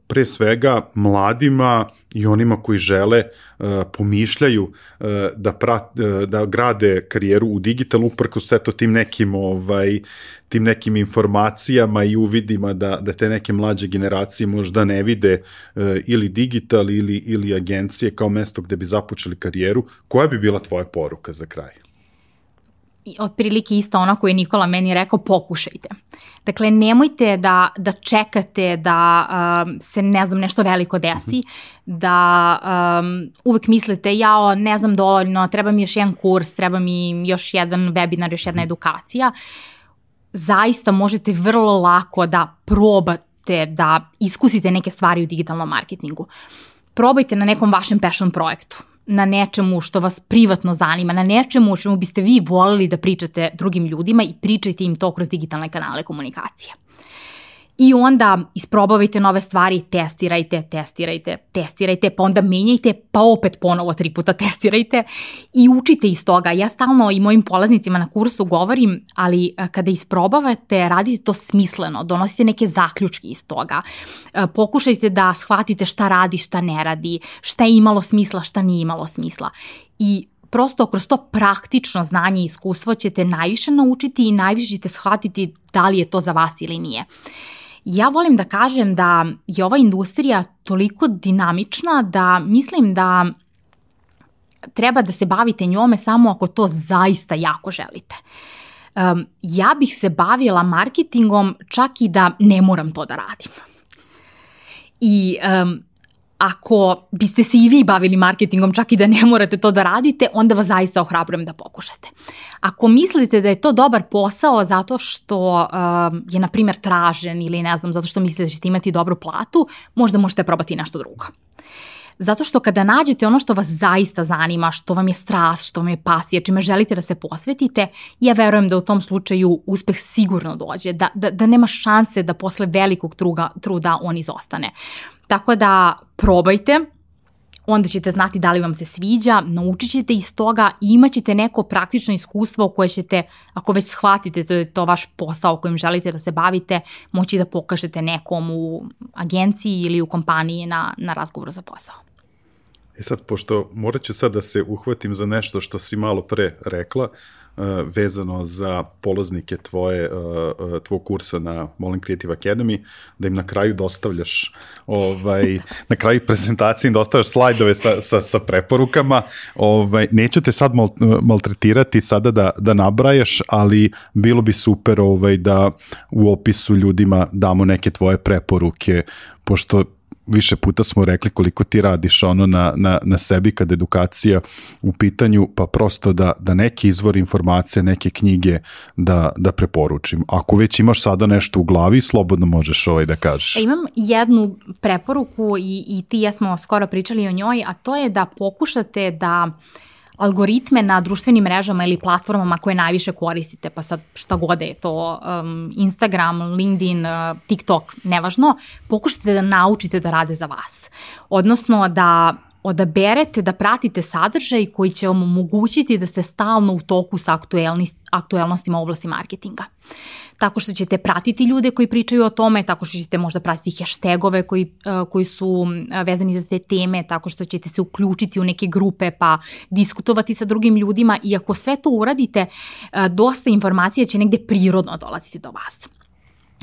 pre svega mladima i onima koji žele uh, pomišljaju uh, da prat, uh, da grade karijeru u digitalu sve to tim nekim ovaj tim nekim informacijama i uvidima da da te neke mlađe generacije možda ne vide uh, ili digital ili ili agencije kao mesto gde bi započeli karijeru. Koja bi bila tvoja poruka za kraj otprilike isto ono koje je Nikola meni rekao, pokušajte. Dakle, nemojte da, da čekate da um, se, ne znam, nešto veliko desi, da um, uvek mislite, jao, ne znam dovoljno, treba mi još jedan kurs, treba mi još jedan webinar, još jedna edukacija. Zaista možete vrlo lako da probate da iskusite neke stvari u digitalnom marketingu. Probajte na nekom vašem passion projektu na nečemu što vas privatno zanima, na nečemu o čemu biste vi volili da pričate drugim ljudima i pričajte im to kroz digitalne kanale komunikacije. I onda isprobavajte nove stvari, testirajte, testirajte, testirajte, pa onda menjajte, pa opet ponovo tri puta testirajte i učite iz toga. Ja stalno i mojim polaznicima na kursu govorim, ali e, kada isprobavate, radite to smisleno, donosite neke zaključke iz toga. E, pokušajte da shvatite šta radi, šta ne radi, šta je imalo smisla, šta nije imalo smisla. I prosto kroz to praktično znanje i iskustvo ćete najviše naučiti i najviše ćete shvatiti da li je to za vas ili nije. Ja volim da kažem da je ova industrija toliko dinamična da mislim da treba da se bavite njome samo ako to zaista jako želite. Um, ja bih se bavila marketingom čak i da ne moram to da radim. I um, ako biste se i vi bavili marketingom, čak i da ne morate to da radite, onda vas zaista ohrabrujem da pokušate. Ako mislite da je to dobar posao zato što uh, je, na primjer, tražen ili ne znam, zato što mislite da ćete imati dobru platu, možda možete probati nešto drugo. Zato što kada nađete ono što vas zaista zanima, što vam je strast, što vam je pasija, čime želite da se posvetite, ja verujem da u tom slučaju uspeh sigurno dođe, da, da, da nema šanse da posle velikog truga, truda on izostane. Tako da probajte, onda ćete znati da li vam se sviđa, naučit ćete iz toga i imat ćete neko praktično iskustvo koje ćete, ako već shvatite to je to vaš posao kojim želite da se bavite, moći da pokažete nekom u agenciji ili u kompaniji na, na razgovoru za posao. E sad, pošto morat ću sad da se uhvatim za nešto što si malo pre rekla, uh, vezano za polaznike tvoje, uh, uh, tvog kursa na Molin Creative Academy, da im na kraju dostavljaš ovaj, na kraju prezentacije im dostavljaš slajdove sa, sa, sa preporukama. Ovaj, neću te sad mal, maltretirati sada da, da nabrajaš, ali bilo bi super ovaj, da u opisu ljudima damo neke tvoje preporuke, pošto više puta smo rekli koliko ti radiš ono na, na, na sebi kad edukacija u pitanju, pa prosto da, da neki izvor informacije, neke knjige da, da preporučim. Ako već imaš sada nešto u glavi, slobodno možeš ovaj da kažeš. E, imam jednu preporuku i, i ti ja smo skoro pričali o njoj, a to je da pokušate da uh, algoritme na društvenim mrežama ili platformama koje najviše koristite, pa sad šta god je to, um, Instagram, LinkedIn, uh, TikTok, nevažno, pokušajte da naučite da rade za vas. Odnosno da odaberete da pratite sadržaj koji će vam omogućiti da ste stalno u toku sa aktuelnostima u oblasti marketinga. Tako što ćete pratiti ljude koji pričaju o tome, tako što ćete možda pratiti hashtagove koji, uh, koji su uh, vezani za te teme, tako što ćete se uključiti u neke grupe pa diskutovati sa drugim ljudima i ako sve to uradite, uh, dosta informacija će negde prirodno dolaziti do vas.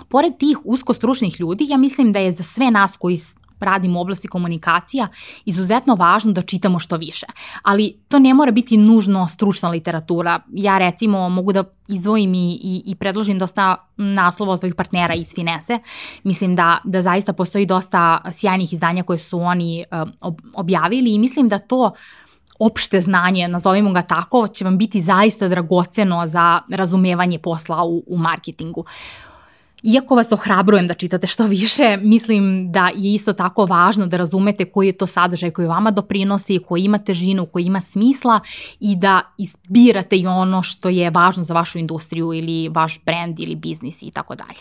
Pored tih usko stručnih ljudi, ja mislim da je za sve nas koji radim u oblasti komunikacija, izuzetno važno da čitamo što više. Ali to ne mora biti nužno stručna literatura. Ja recimo mogu da izdvojim i, i, i predložim dosta naslova od svojih partnera iz Finese. Mislim da, da zaista postoji dosta sjajnih izdanja koje su oni uh, objavili i mislim da to opšte znanje, nazovimo ga tako, će vam biti zaista dragoceno za razumevanje posla u, u marketingu. Iako vas ohrabrujem da čitate što više, mislim da je isto tako važno da razumete koji je to sadržaj koji vama doprinosi, koji ima težinu, koji ima smisla i da izbirate i ono što je važno za vašu industriju ili vaš brand ili biznis i tako dalje.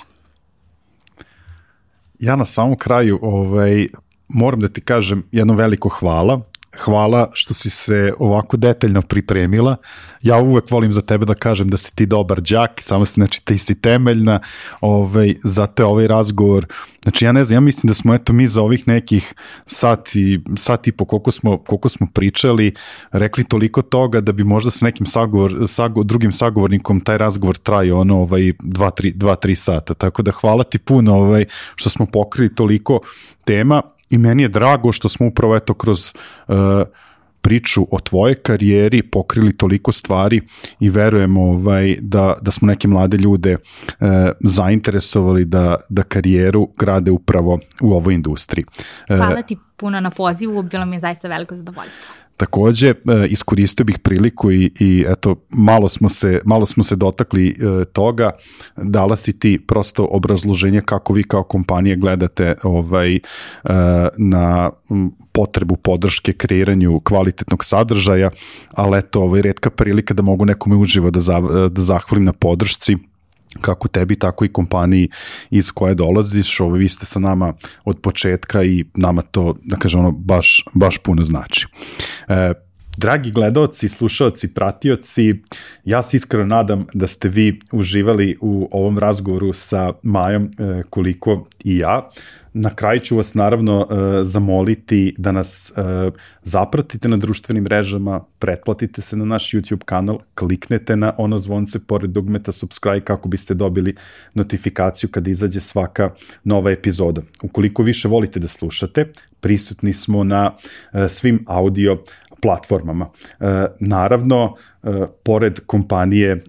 Ja na samom kraju ovaj, moram da ti kažem jedno veliko hvala hvala što si se ovako detaljno pripremila. Ja uvek volim za tebe da kažem da si ti dobar đak, samo si, znači ti si temeljna, ovaj, zato je ovaj razgovor, znači ja ne znam, ja mislim da smo eto mi za ovih nekih sat i, sat i po koliko smo, koliko smo pričali, rekli toliko toga da bi možda sa nekim sagovor, sago, drugim sagovornikom taj razgovor trajao ono ovaj 2-3 sata, tako da hvala ti puno ovaj, što smo pokrili toliko tema i meni je drago što smo upravo eto kroz uh, priču o tvojoj karijeri pokrili toliko stvari i verujemo ovaj, da, da smo neke mlade ljude e, zainteresovali da, da karijeru grade upravo u ovoj industriji. E, Hvala ti puno na pozivu, bilo mi je zaista veliko zadovoljstvo. Takođe, e, iskoristio bih priliku i, i eto, malo smo se, malo smo se dotakli e, toga, dala si ti prosto obrazloženje kako vi kao kompanije gledate ovaj, e, na potrebu podrške kreiranju kvalitetnog sadržaja, ali eto, ovaj, redka prilika da mogu nekome uživo da, za, da zahvalim na podršci kako tebi, tako i kompaniji iz koje dolaziš, ovo, vi ste sa nama od početka i nama to, da kažem, ono, baš, baš puno znači. E, Dragi gledalci, slušalci, pratioci, ja se iskreno nadam da ste vi uživali u ovom razgovoru sa Majom e, koliko i ja. Na kraju ću vas naravno e, zamoliti da nas e, zapratite na društvenim mrežama, pretplatite se na naš YouTube kanal, kliknete na ono zvonce pored dugmeta subscribe kako biste dobili notifikaciju kada izađe svaka nova epizoda. Ukoliko više volite da slušate, prisutni smo na svim audio platformama. Naravno, E, pored kompanije e,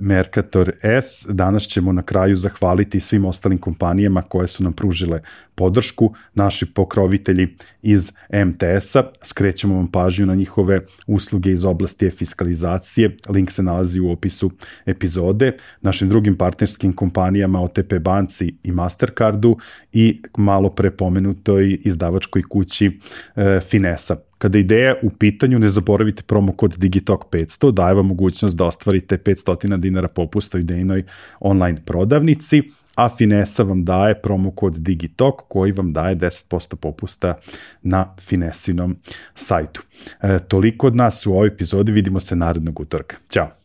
Mercator S, danas ćemo na kraju zahvaliti svim ostalim kompanijama koje su nam pružile podršku, naši pokrovitelji iz MTS-a, skrećemo vam pažnju na njihove usluge iz oblasti fiskalizacije, link se nalazi u opisu epizode, našim drugim partnerskim kompanijama OTP banci i Mastercardu i malo pre pomenutoj izdavačkoj kući e, Finesa. Kada ideja u pitanju, ne zaboravite promo kod Digitalk 500, daje vam mogućnost da ostvarite 500 dinara popusta u idejnoj online prodavnici, a Finesa vam daje promo kod Digitalk koji vam daje 10% popusta na Finesinom sajtu. E, toliko od nas u ovoj epizodi, vidimo se narednog utorka. Ćao!